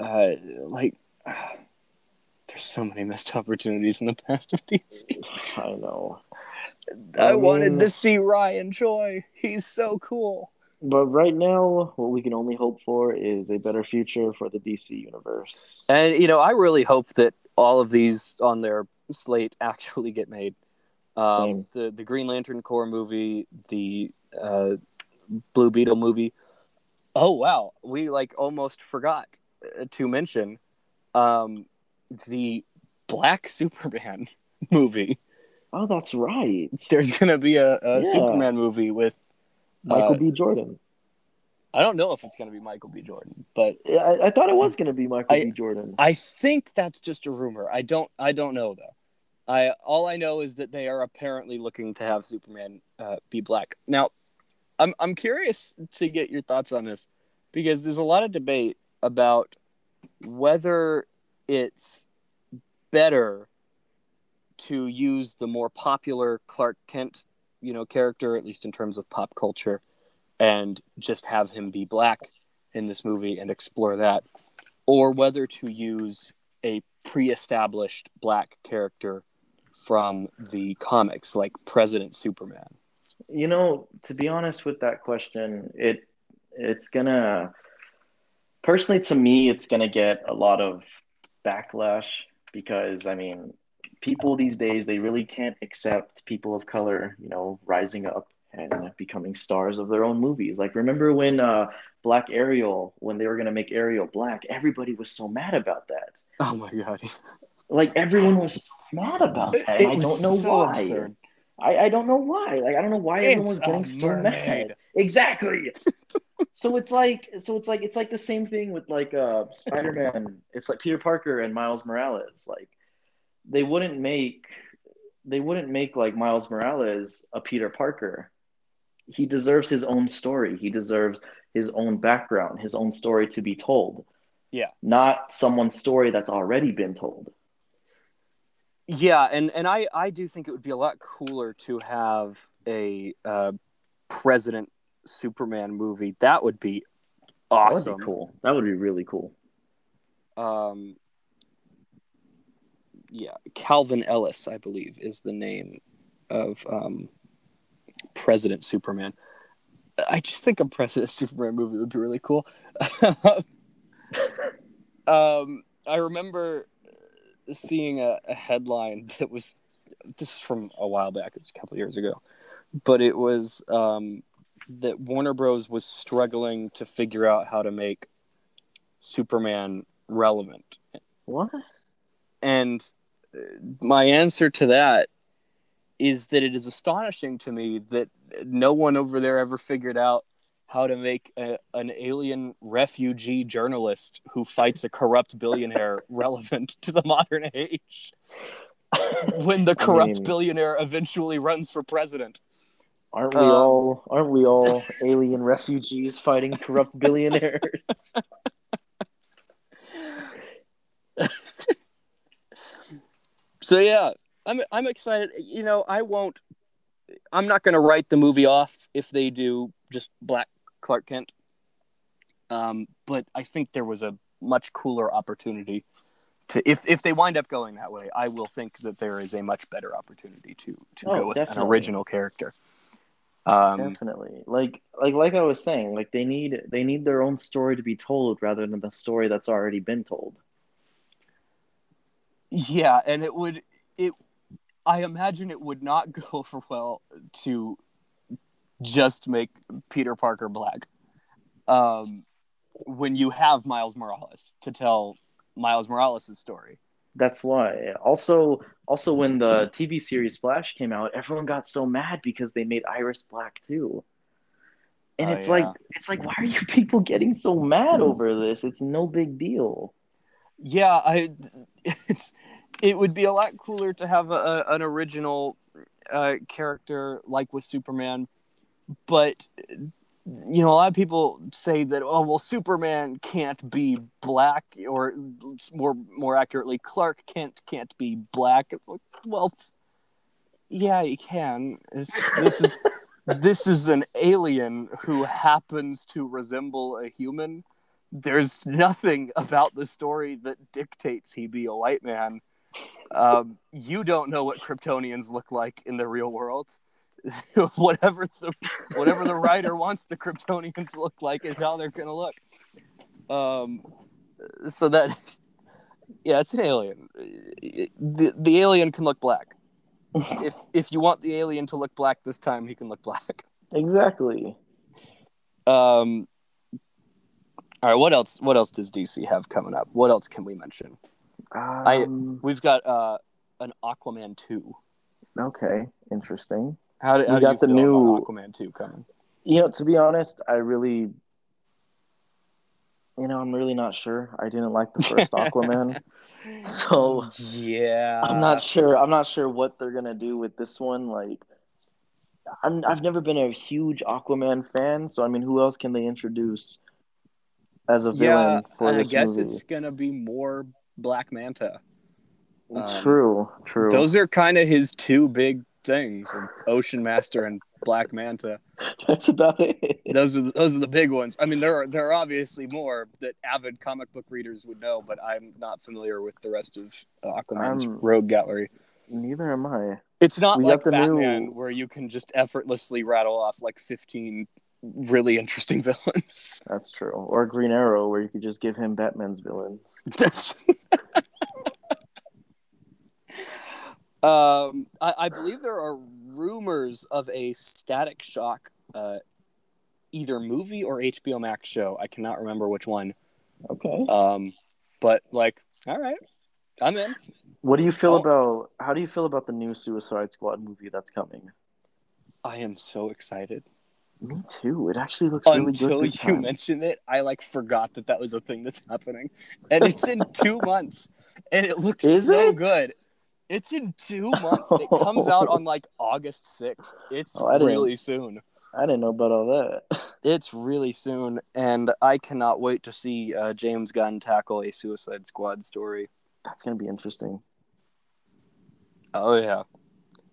Uh, like, there's so many missed opportunities in the past of DC. I know. I, I wanted mean- to see Ryan Choi. He's so cool. But right now, what we can only hope for is a better future for the DC universe. And you know, I really hope that all of these on their slate actually get made. Um, the the Green Lantern Corps movie, the uh, Blue Beetle movie. Oh wow, we like almost forgot uh, to mention um, the Black Superman movie. Oh, that's right. There's gonna be a, a Yeah. Superman movie with. Michael uh, B. Jordan. I don't know if it's gonna be Michael B. Jordan, but I, I thought it was going to be Michael I- B. Jordan. I think that's just a rumor. I don't I don't know though. I all I know is that they are apparently looking to have Superman uh, be black. Now, I'm I'm curious to get your thoughts on this because there's a lot of debate about whether it's better to use the more popular Clark Kent, you know, character at least in terms of pop culture and just have him be black in this movie and explore that or whether to use a pre-established black character from the comics like President Superman. You know, to be honest with that question, it it's gonna personally to me it's gonna get a lot of backlash because I mean people these days they really can't accept people of color, you know, rising up and becoming stars of their own movies. Like remember when uh Black Ariel, when they were gonna make Ariel black, everybody was so mad about that. Oh my god. Like everyone was so mad about that. and I don't know why. I, I don't know why. Like I don't know why It's getting so mad. Exactly. so it's like so it's like it's like the same thing with like uh Spider-Man. It's like Peter Parker and Miles Morales. Like they wouldn't make they wouldn't make like Miles Morales a Peter Parker. He deserves his own story. He deserves his own background, his own story to be told. Yeah. Not someone's story that's already been told. Yeah, and and I I do think it would be a lot cooler to have a uh, President Superman movie. That would be That awesome. would be cool. That would be really cool. um yeah calvin ellis i believe is the name of um president superman i just think a president superman movie would be really cool um i remember seeing a, a headline that was this was from a while back it was a couple years ago but it was um that warner bros was struggling to figure out how to make superman relevant What? and uh, my answer to that is that it is astonishing to me that no one over there ever figured out how to make a, an alien refugee journalist who fights a corrupt billionaire relevant to the modern age when the I corrupt mean- billionaire eventually runs for president. Aren't we Um, all aren't we all alien refugees fighting corrupt billionaires? So yeah, I'm I'm excited. You know, I won't. I'm not going to write the movie off if they do just Black Clark Kent. Um, but I think there was a much cooler opportunity to if if they wind up going that way, I will think that there is a much better opportunity to to Oh, go with definitely. an original character. Um, Definitely. Like like like I was saying, like they need they need their own story to be told rather than the story that's already been told. yeah, and it would it. I imagine it would not go over well to just make Peter Parker black. Um, when you have Miles Morales to tell Miles Morales' story. That's why. Also also when the TV series Flash came out, everyone got so mad because they made Iris black too. And Oh, it's yeah. like it's like why are you people getting so mad over this? It's no big deal. Yeah, I it's it would be a lot cooler to have a, a- an original uh, character like with Superman, but you know a lot of people say that oh well Superman can't be black or more more accurately Clark Kent can't be black. Well, yeah, he can. It's, this is this is an alien who happens to resemble a human there's nothing about the story that dictates he be a white man. Um, you don't know what Kryptonians look like in the real world. whatever the whatever the writer wants the Kryptonians to look like is how they're gonna look. Um, so that yeah, it's an alien. The the alien can look black. If if you want the alien to look black this time, he can look black. Exactly. Um, all right, what else? What else does DC have coming up? What else can we mention? Um, We've got uh, an Aquaman two. okay, interesting. How do, how do got you the new- Aquaman two coming? You know, to be honest, I really you know, I'm really not sure. I didn't like the first Aquaman. So yeah, I'm not sure. I'm not sure what they're gonna do with this one. Like, I'm, I've never been a huge Aquaman fan, so I mean, who else can they introduce as a Yeah, villain for I this guess movie? it's gonna be more Black Manta. um, true, true. Those are kind of his two big things: and Ocean Master and Black Manta. That's about it. Those are the, those are the big ones. I mean, there are there are obviously more that avid comic book readers would know, but I'm not familiar with the rest of Aquaman's I'm- rogue gallery. Neither am I. It's not We like the Batman, new- where you can just effortlessly rattle off like 15 really interesting villains. That's true. Or Green Arrow, where you could just give him Batman's villains. That's- um, I, I believe there are rumors of a Static Shock, uh, either movie or HBO Max show. I cannot remember which one. Okay. Um, but like, all right, I'm in. What do you feel Oh. about? How do you feel about the new Suicide Squad movie that's coming? I am so excited. Me too. It actually looks really Until good this you time. mentioned it, I like forgot that that was a thing that's happening, and it's in two months, and it looks Is so it? good. It's in two months. It comes out on like August sixth. It's Oh, really soon. I didn't know about all that. It's really soon, and I cannot wait to see uh, James Gunn tackle a Suicide Squad story. That's gonna be interesting. Oh yeah,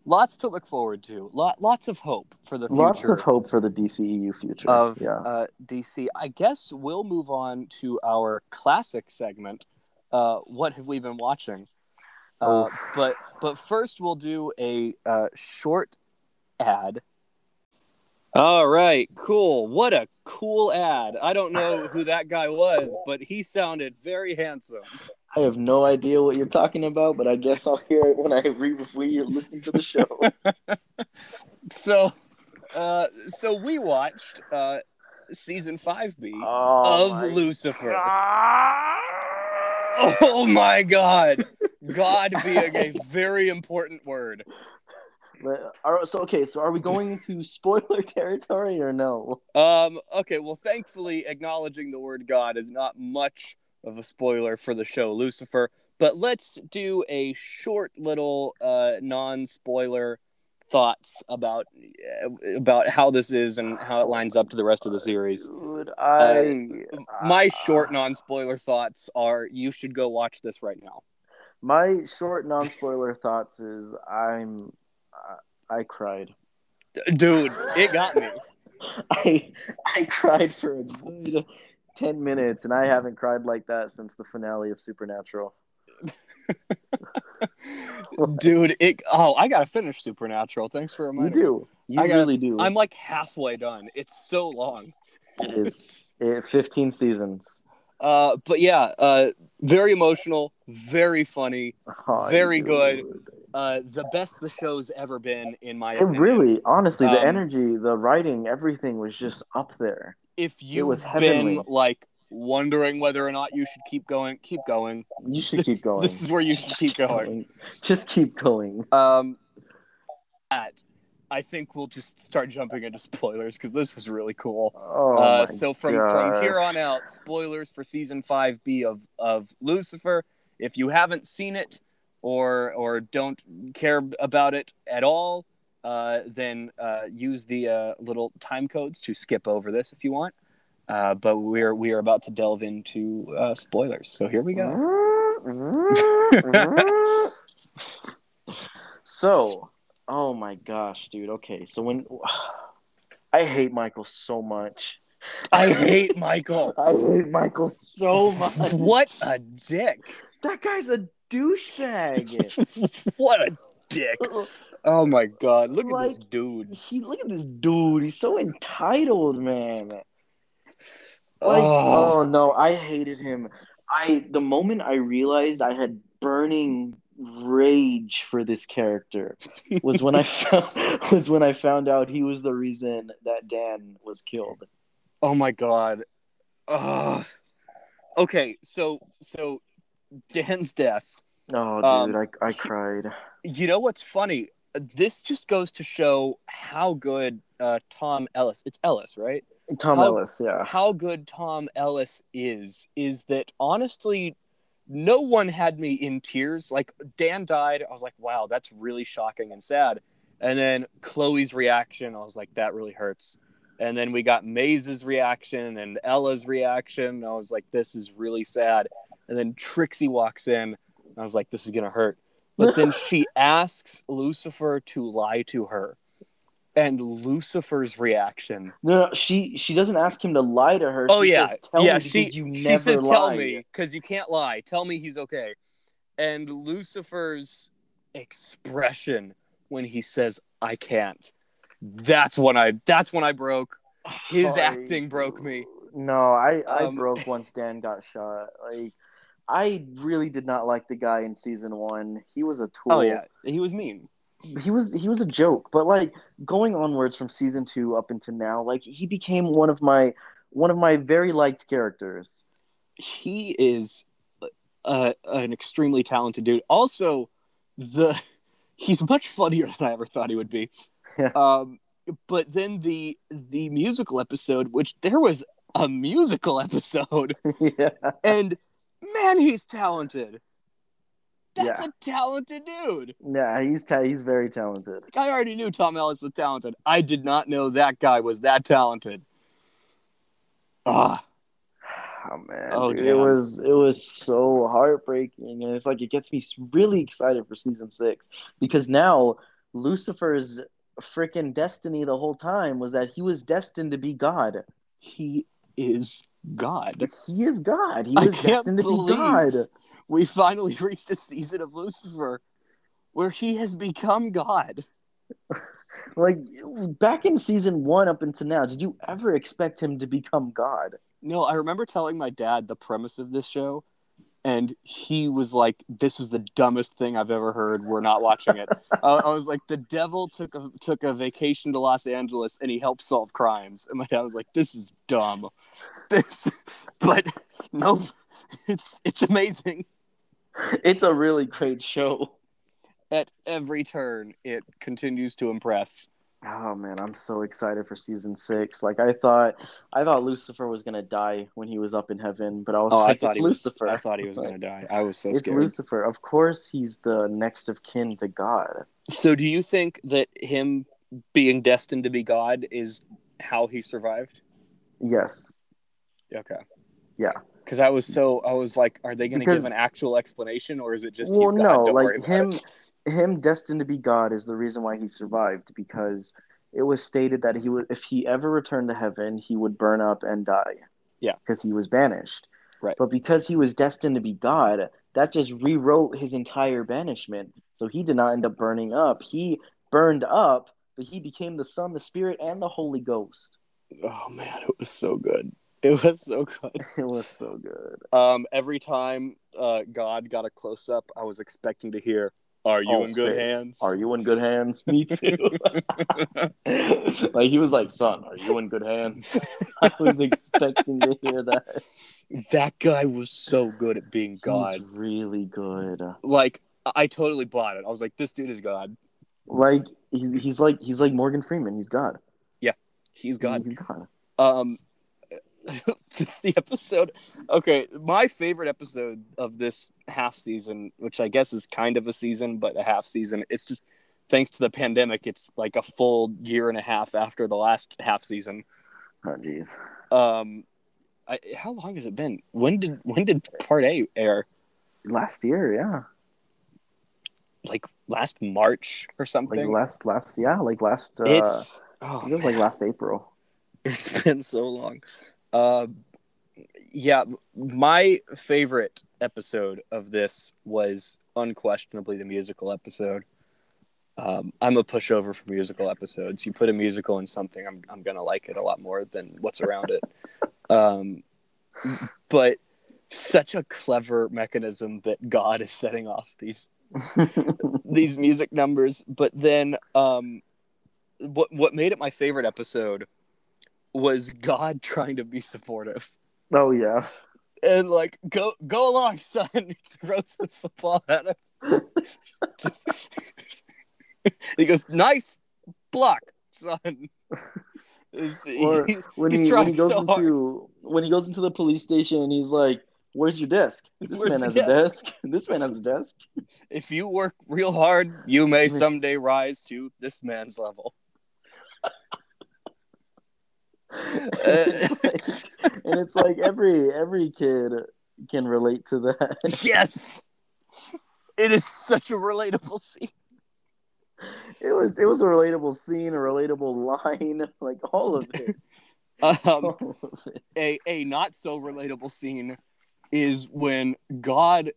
lots to look forward to. Lot, lots of hope for the future. Lots of hope for the DCEU future. of yeah. uh, DC. I guess we'll move on to our classic segment. Uh, what have we been watching? Uh, but but first we'll do a uh, short ad. All right, cool. What a cool ad! I don't know who that guy was, but he sounded very handsome. I have no idea what you're talking about, but I guess I'll hear it when I re we listen to the show. So, uh, so we watched uh, season five B Oh of Lucifer. God. Oh my god. God being a very important word. But- are- so okay, so are we going into spoiler territory or no? Um okay, well thankfully acknowledging the word God is not much of a spoiler for the show Lucifer, but let's do a short little uh non-spoiler thoughts about uh, about how this is and how it lines up to the rest of the series. Dude, I My short non-spoiler thoughts are you should go watch this right now. My short non-spoiler thoughts is I'm I, I cried. Dude, it got me. I I cried for a good ten minutes, and I haven't cried like that since the finale of Supernatural. Dude, it oh, I gotta finish Supernatural. Thanks for reminding me. You do, you I gotta- really do. I'm like halfway done. It's so long. It is it, fifteen seasons. Uh, but yeah, uh, very emotional, very funny, Oh, Very good. uh, the best the show's ever been, in my It opinion. really, honestly, the Um, energy, the writing, everything was just up there. If you've was been like wondering whether or not you should keep going, keep going. You should This, keep going. this is where you should keep going. Just keep going. Um, that I think we'll just start jumping into spoilers because this was really cool. Oh, uh, so from from here on out, spoilers for season five B of of Lucifer. If you haven't seen it or or don't care about it at all, uh, then uh, use the uh, little time codes to skip over this if you want. Uh, but we're we are about to delve into uh, spoilers. So here we go. so, oh my gosh, dude. Okay, so when I hate Michael so much. I hate Michael. I hate Michael so much. What a dick! That guy's a douchebag. what a dick! Oh my god! Look at this dude. he look at this dude. He's so entitled, man. Like, Oh. oh no, I hated him. I the moment I realized I had burning rage for this character was when I found was when I found out he was the reason that Dan was killed. Oh my god. Ugh. Okay, so so Dan's death. Oh, dude, Um, I I cried. You know what's funny? This just goes to show how good uh, Tom Ellis. It's Ellis, right? Tom how- Ellis, yeah. How good Tom Ellis is is that honestly no one had me in tears. Like Dan died, I was like, "Wow, that's really shocking and sad." And then Chloe's reaction, I was like, "That really hurts." And then we got Maze's reaction and Ella's reaction. I was like, "This is really sad." And then Trixie walks in. I was like, "This is gonna hurt." But then she asks Lucifer to lie to her, and Lucifer's reaction No, no, she she doesn't ask him to lie to her. Oh She yeah, says, yeah. She she says, "Tell lie." me, because you can't lie. Tell me he's okay." And Lucifer's expression when he says, "I can't," that's when I that's when I broke. His acting broke me. No, I I Um, broke once Dan got shot. Like I really did not like the guy in season one. He was a tool. Oh yeah, he was mean. He was he was a joke. But like going onwards from season two up into now, like he became one of my one of my very liked characters. He is uh, an extremely talented dude. Also, the he's much funnier than I ever thought he would be. Yeah. Um, but then the the musical episode, which there was a musical episode. yeah, And man, he's talented. That's Yeah. a talented dude. yeah, he's ta- he's very talented. Like, I already knew Tom Ellis was talented. I did not know that guy was that talented. Ah, Oh man, Oh, dude, it was it was so heartbreaking, and it's like it gets me really excited for season six because now Lucifer's freaking destiny the whole time was that he was destined to be God. he is God. He is God. He was destined to be God. We finally reached a season of Lucifer where he has become God. Like back in season one up until now, did you ever expect him to become God? No, I remember telling my dad the premise of this show, and he was like, "This is the dumbest thing I've ever heard. We're not watching it." uh, I was like, "The devil took a took a vacation to Los Angeles and he helped solve crimes." And my dad was like, "This is dumb." This, but no, it's it's amazing. It's a really great show. At every turn, it continues to impress. Oh man, I'm so excited for season six. Like I thought, I thought Lucifer was gonna die when he was up in heaven, but I was Oh, I like, thought it's he was. Lucifer. I thought he was going to die. I was so scared. it's scared. Lucifer. Of course, he's the next of kin to God. So, do you think that him being destined to be God is how he survived? Yes. Okay. Yeah. because I was so I was like, are they going to give an actual explanation, or is it just well, no, like him, it? Him destined to be God is the reason why he survived because it was stated that he would, if he ever returned to heaven, he would burn up and die. Yeah. because he was banished. Right. But because he was destined to be God, that just rewrote his entire banishment. So he did not end up burning up. He burned up, but he became the Son, the Spirit, and the Holy Ghost. Oh man, it was so good. It was so good. It was so good. Um, every time uh, God got a close up, I was expecting to hear, "Are you Oh, in good hands?" Are you in good hands? Me too. like he was like, "Son, are you in good hands?" I was expecting to hear that. That guy was so good at being God. He's really good. Like I I totally bought it. I was like, "This dude is God. Like he's he's like he's like Morgan Freeman. He's God. Yeah, he's God." He's God. Um, the episode. Okay, my favorite episode of this half season, which I guess is kind of a season, but a half season. It's just thanks to the pandemic. It's like a full year and a half after the last half season. Oh jeez. Um, I, how long has it been? When did when did Part A air? Last year, yeah. Like last March or Like something. last last yeah, like last. Uh, it's oh, it was like last April. It's been so long. Uh, yeah, my favorite episode of this was unquestionably the musical episode. Um, I'm a pushover for musical episodes. You put a musical in something, I'm I'm gonna like it a lot more than what's around it. Um, but such a clever mechanism that God is setting off these these music numbers. But then, um, what what made it my favorite episode was God trying to be supportive oh yeah. and like go go along, son. He throws the football at him. Just, he goes, nice block, son. Is- Or he's, when he's he when trying he goes so hard. when he goes into the police station and he's like, "Where's your desk? This Where's man has a desk. This man has a desk." If you work real hard, you may someday rise to this man's level. It's like- and it's like every every kid can relate to that. yes, it is such a relatable scene. It was it was a relatable scene, a relatable line, like all of it. Um, All of it. a a not so relatable scene is when God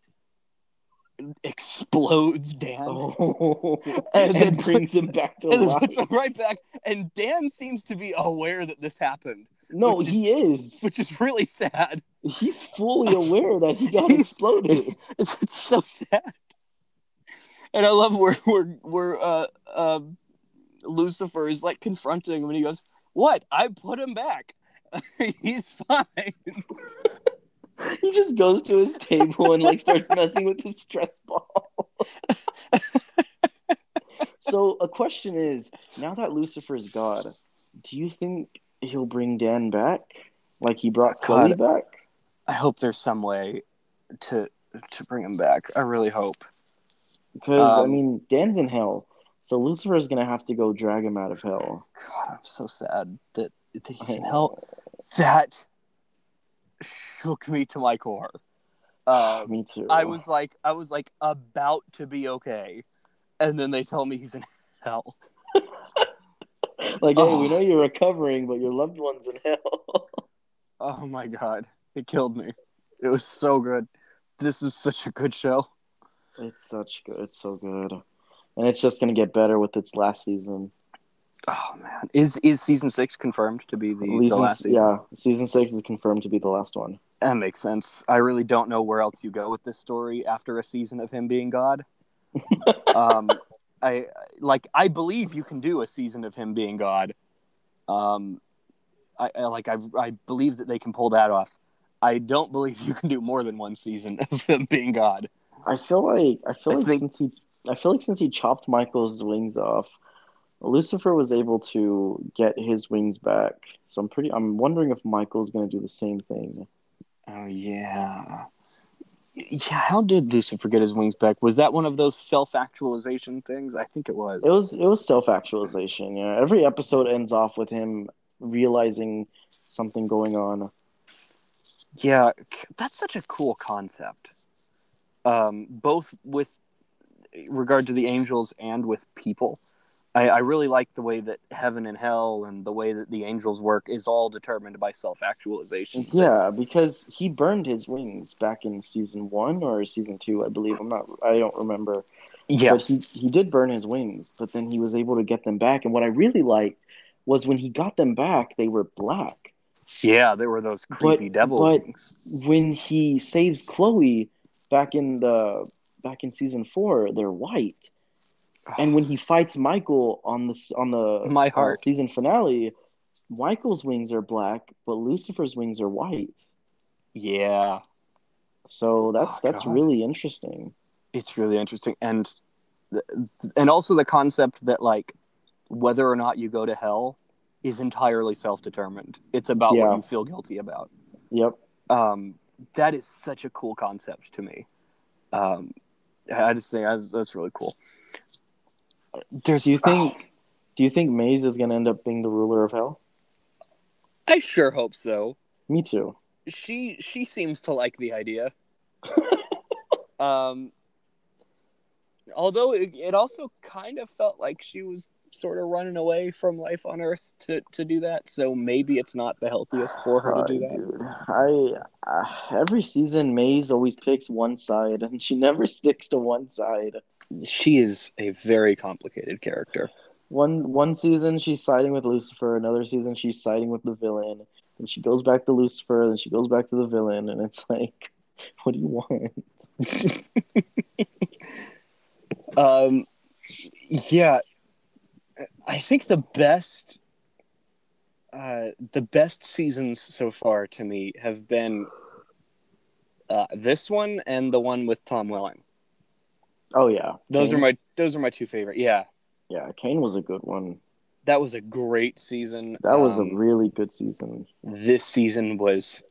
explodes Dan Oh, And and, then- brings him back to and life. puts him right back. And Dan seems to be aware that this happened, No, which is- he is. which is really sad. He's fully aware that he got exploded. It's it's so sad. And I love where where where uh uh Lucifer is like confronting him and he goes, What? I put him back. He's fine. He just goes to his table and like starts messing with his stress ball. so a question is, now that Lucifer's God, do you think he'll bring Dan back? Like he brought God. back? I hope there's some way to to bring him back. I really hope. Because I Um, mean, Dan's in hell, so Lucifer's gonna have to go drag him out of hell. God, I'm so sad that, that he's I in hell. That shook me to my core. Uh, Me too. I was like, I was like about to be okay, and then they tell me he's in hell. like, hey, we Oh. know you're recovering, but your loved one's in hell. Oh my god, it killed me. It was so good. This is such a good show. it's such good. It's so good, and it's just gonna get better with its last season. Oh man, is is season six confirmed to be the, the last season? Yeah, season six is confirmed to be the last one. That makes sense. I really don't know where else you go with this story after a season of him being God. um, I like. I believe you can do a season of him being God. Um, I, I like. I I believe that they can pull that off. I don't believe you can do more than one season of him being God. I feel like I feel I like think- since he I feel like since he chopped Michael's wings off, Lucifer was able to get his wings back. So I'm pretty I'm wondering if Michael's gonna do the same thing. Oh yeah. Yeah, how did Lucifer get his wings back? Was that one of those self-actualization things? I think it was. It was it was self actualization, yeah. Every episode ends off with him realizing something going on. Yeah, that's such a cool concept. Um, both with regard to the angels and with people. I, I really like the way that heaven and hell and the way that the angels work is all determined by self actualization. Yeah, because he burned his wings back in season one or season two, I believe. I'm not. I don't remember. Yeah. But he he did burn his wings, but then he was able to get them back. And what I really liked was when he got them back, they were black. Yeah, they were those creepy But- devil but- wings. When he saves Chloe back in the back in season four, they're white. And when he fights Michael on the on the My uh, heart. season finale, Michael's wings are black, but Lucifer's wings are white. Yeah, So that's Oh, that's God. really interesting. it's really interesting, and and also the concept that like whether or not you go to hell is entirely self determined. It's about Yeah. what you feel guilty about. Yep. um, that is such a cool concept to me. Um, I just think that's, that's really cool. There's, Do you think do you think Maze is gonna end up being the ruler of hell? I sure hope so. Me too. She she seems to like the idea. um, although it, it also kind of felt like she was sort of running away from life on Earth to to do that. So maybe it's not the healthiest for her to Uh, do that. Dude, I uh, every season Maze always picks one side, and she never sticks to one side. She is a very complicated character. One one season she's siding with Lucifer, another season she's siding with the villain. Then she goes back to Lucifer, then she goes back to the villain, and it's like, what do you want? Um, yeah, I think the best, uh, the best seasons so far to me have been uh, this one and the one with Tom Welling. Oh yeah, Those Cain? are my those are my two favorite. Yeah, yeah. Kane was a good one. that was a great season. That was Um, a really good season. this season was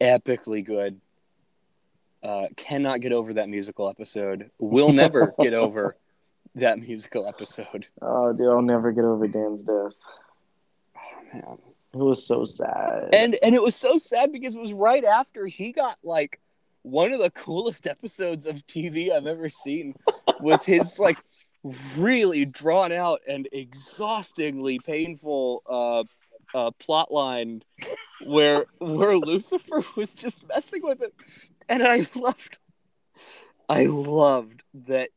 epically good. Uh, cannot get over that musical episode. Will never get over that musical episode. Oh, dude, I'll never get over Dan's death. Man. It was so sad. and and it was so sad because it was right after he got like one of the coolest episodes of TV I've ever seen with his like really drawn out and exhaustingly painful uh uh plot line where where Lucifer was just messing with it and I loved I loved that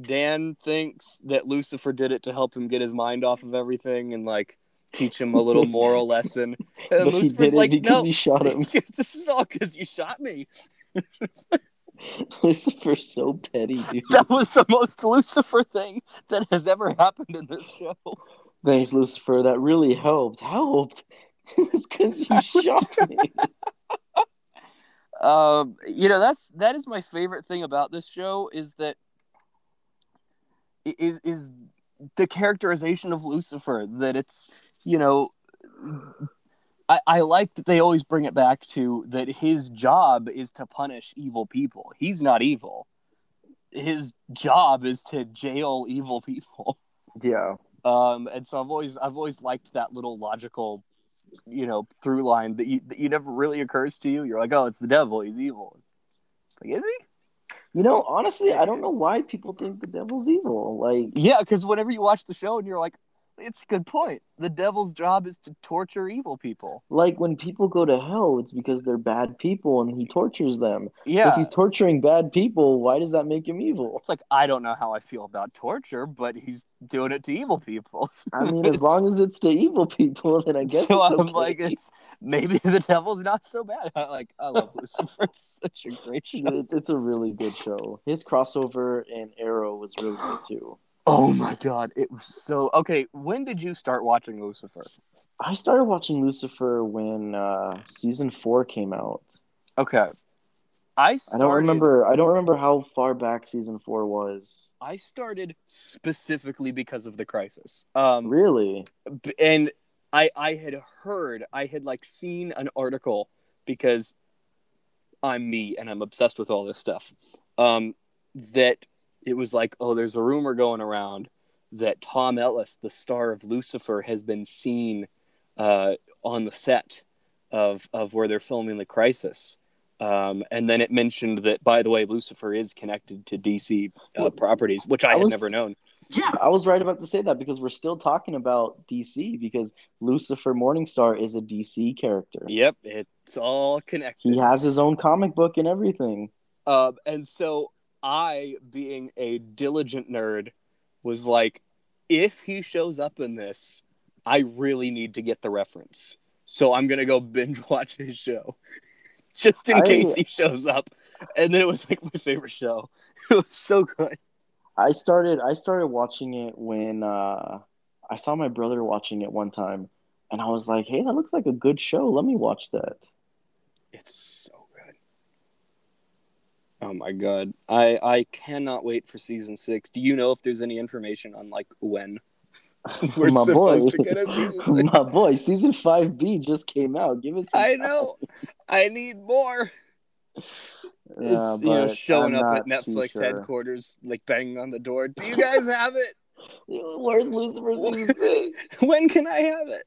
Dan thinks that Lucifer did it to help him get his mind off of everything and like teach him a little moral lesson. And but Lucifer's like, no, he shot him. this is all because you shot me. Lucifer's so petty, dude. That was the most Lucifer thing that has ever happened in this show. Thanks, Lucifer. That really helped. Helped. it's because you I was shot me. Um, you know, that's that is my favorite thing about this show is that is is the characterization of Lucifer. That it's you know, I I like that they always bring it back to that his job is to punish evil people. He's not evil. His job is to jail evil people. Yeah. Um, and so I've always I've always liked that little logical, you know, through line that you that you never really occurs to you. You're like, oh, it's the devil. He's evil. It's like, is he? You know, honestly, I don't know why people think the devil's evil. Like, Yeah, because whenever you watch the show and you're like, it's a good point. The devil's job is to torture evil people. like when people go to hell, it's because they're bad people and he tortures them. So Yeah. if he's torturing bad people, why does that make him evil? it's like I don't know how I feel about torture, but he's doing it to evil people. I mean, as long as it's to evil people, then I guess so it's I'm okay. like, it's maybe the devil's not so bad. I like I love Lucifer. It's such a great show. It's, it's a really good show. His crossover in Arrow was really good too. Oh my god, it was so okay. When did you start watching Lucifer? I started watching Lucifer when uh, season four came out. Okay, I started, I don't remember. I don't remember how far back season four was. I started specifically because of the crisis. Um, Really? and I I had heard I had like seen an article because I'm me and I'm obsessed with all this stuff. Um, that it was like, oh, there's a rumor going around that Tom Ellis, the star of Lucifer, has been seen uh, on the set of of where they're filming the Crisis. Um, and then it mentioned that, by the way, Lucifer is connected to DC uh, properties, which I, I had was- never known. Yeah, I was right about to say that because we're still talking about DC because Lucifer Morningstar is a DC character. Yep, it's all connected. He has his own comic book and everything. Um, and so I, being a diligent nerd, was like, if he shows up in this, I really need to get the reference. So I'm gonna go binge watch his show. Just in I- case he shows up. And then it was like my favorite show. It was so good. I started I started watching it when uh, I saw my brother watching it one time, and I was like, "Hey, that looks like a good show. Let me watch that." It's so. Oh my god. I I cannot wait for season six. Do you know if there's any information on like when we're my boy, supposed to get a season six? my boy, season five B just came out. Give us. some I time. know. I need more. Yeah, you know showing I'm up at Netflix sure. headquarters, like banging on the door. Do you guys have it? Where's Lucifer season six? when can I have it?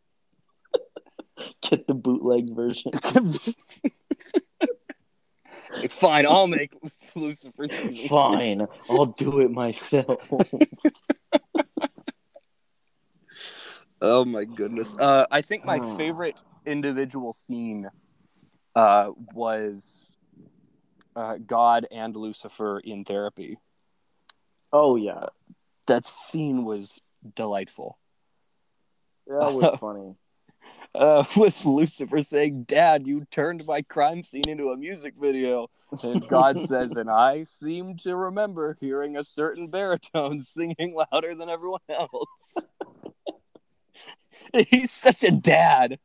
Get the bootleg version. Like, fine, I'll make Lucifer season Fine, six. I'll do it myself. Oh my goodness. Uh, I think my favorite individual scene uh, was uh, God and Lucifer in therapy. oh yeah, That scene was delightful. that was funny. Uh, with Lucifer saying, Dad, you turned my crime scene into a music video. And God says, and I seem to remember hearing a certain baritone singing louder than everyone else. He's such a dad.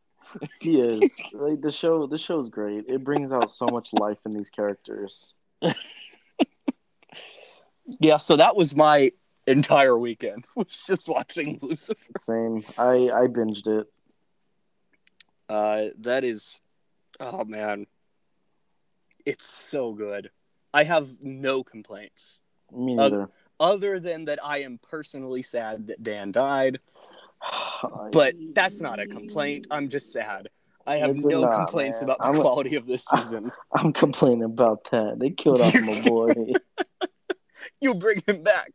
He is like the show. The show's great. It brings out so much life in these characters. Yeah, so that was my entire weekend was just watching Lucifer. Same. I I binged it. Uh, that is, oh man, it's so good. I have no complaints Me neither. other than that I am personally sad that Dan died. But that's not a complaint. I'm just sad. I have It's no nah, complaints man. about the I'm quality of this season. I'm complaining about that. They killed off my boy. you bring him back.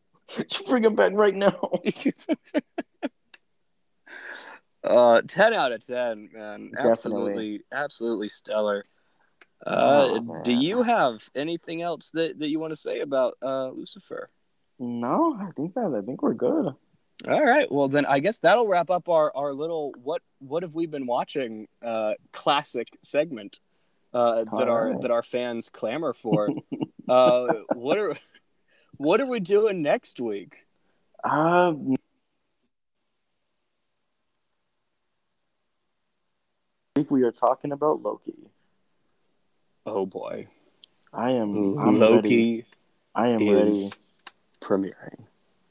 Just bring him back right now. Uh, ten out of ten, man. Definitely. Absolutely, absolutely stellar. Uh, Oh, do you have anything else that, that you want to say about uh, Lucifer? No, I think that I think we're good. All right. Well, then I guess that'll wrap up our, our little what what have we been watching uh, classic segment uh, that All our right. that our fans clamor for. uh, what are what are we doing next week? Um, I think we are talking about Loki. Oh boy, I am I'm ready. Loki I am ready. premiering.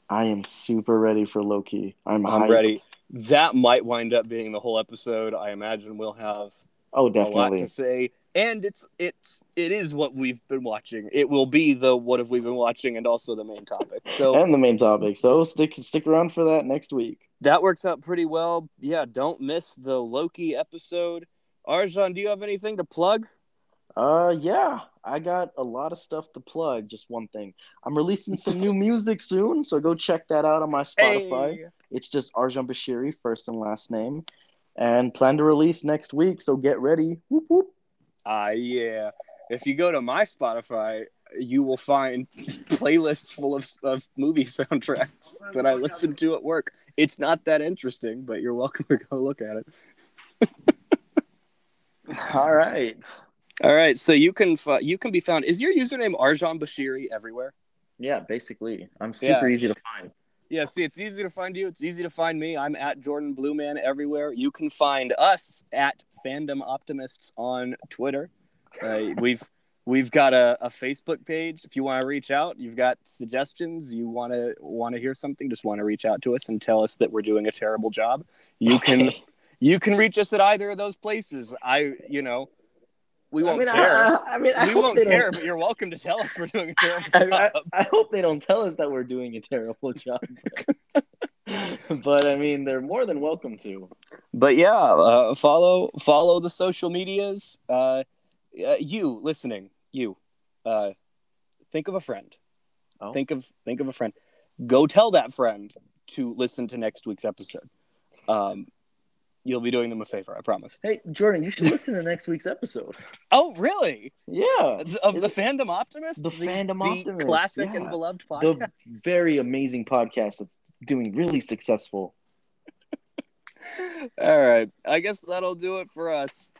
I am super ready for Loki. I'm, I'm hyped. ready. That might wind up being the whole episode. I imagine we'll have Oh, a lot definitely. to say, and it's it's it is what we've been watching. It will be the what have we been watching, and also the main topic. So And the main topic. So stick stick around for that next week. That works out pretty well. Yeah, don't miss the Loki episode. Arjon, do you have anything to plug? Uh, yeah, I got a lot of stuff to plug. Just one thing, I'm releasing some new music soon, so go check that out on my Spotify. Hey. It's just Arjon Bashiri, first and last name, and plan to release next week. So get ready. Whoop, whoop. Ah, yeah. If you go to my Spotify, you will find playlists full of, of movie soundtracks that I listen to at work. It's not that interesting, but you're welcome to go look at it. All right. All right, so you can you can be found. Is your username Arjon Bashiri everywhere? Yeah, basically, I'm super Yeah. easy to find. Yeah, see, it's easy to find you. It's easy to find me. I'm at Jordan Blue Man everywhere. You can find us at Fandom Optimists on Twitter. Uh, we've we've got a, a Facebook page. If you want to reach out, you've got suggestions. You want to want to hear something, just want to reach out to us and tell us that we're doing a terrible job. You can you can reach us at either of those places. I you know we won't I mean, care. I, I mean, I we hope won't they don't- care, but you're welcome to tell us we're doing a terrible I, job. I, I hope they don't tell us that we're doing a terrible job. but I mean, they're more than welcome to. but yeah, uh, follow follow the social medias. Uh, uh, you listening, you uh, think of a friend. Oh. Think of think of a friend. Go tell that friend to listen to next week's episode. Um, you'll be doing them a favor, I promise. Hey, Jordan, you should listen to next week's episode. Oh, really? Yeah. Of the Fandom Optimist, The Fandom the Optimist, classic and beloved podcast. The very amazing podcast that's doing really successful. All right, I guess that'll do it for us.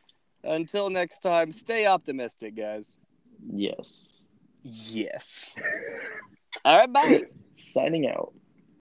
Until next time, stay optimistic, guys. Yes. Yes. All right, bye. Signing out.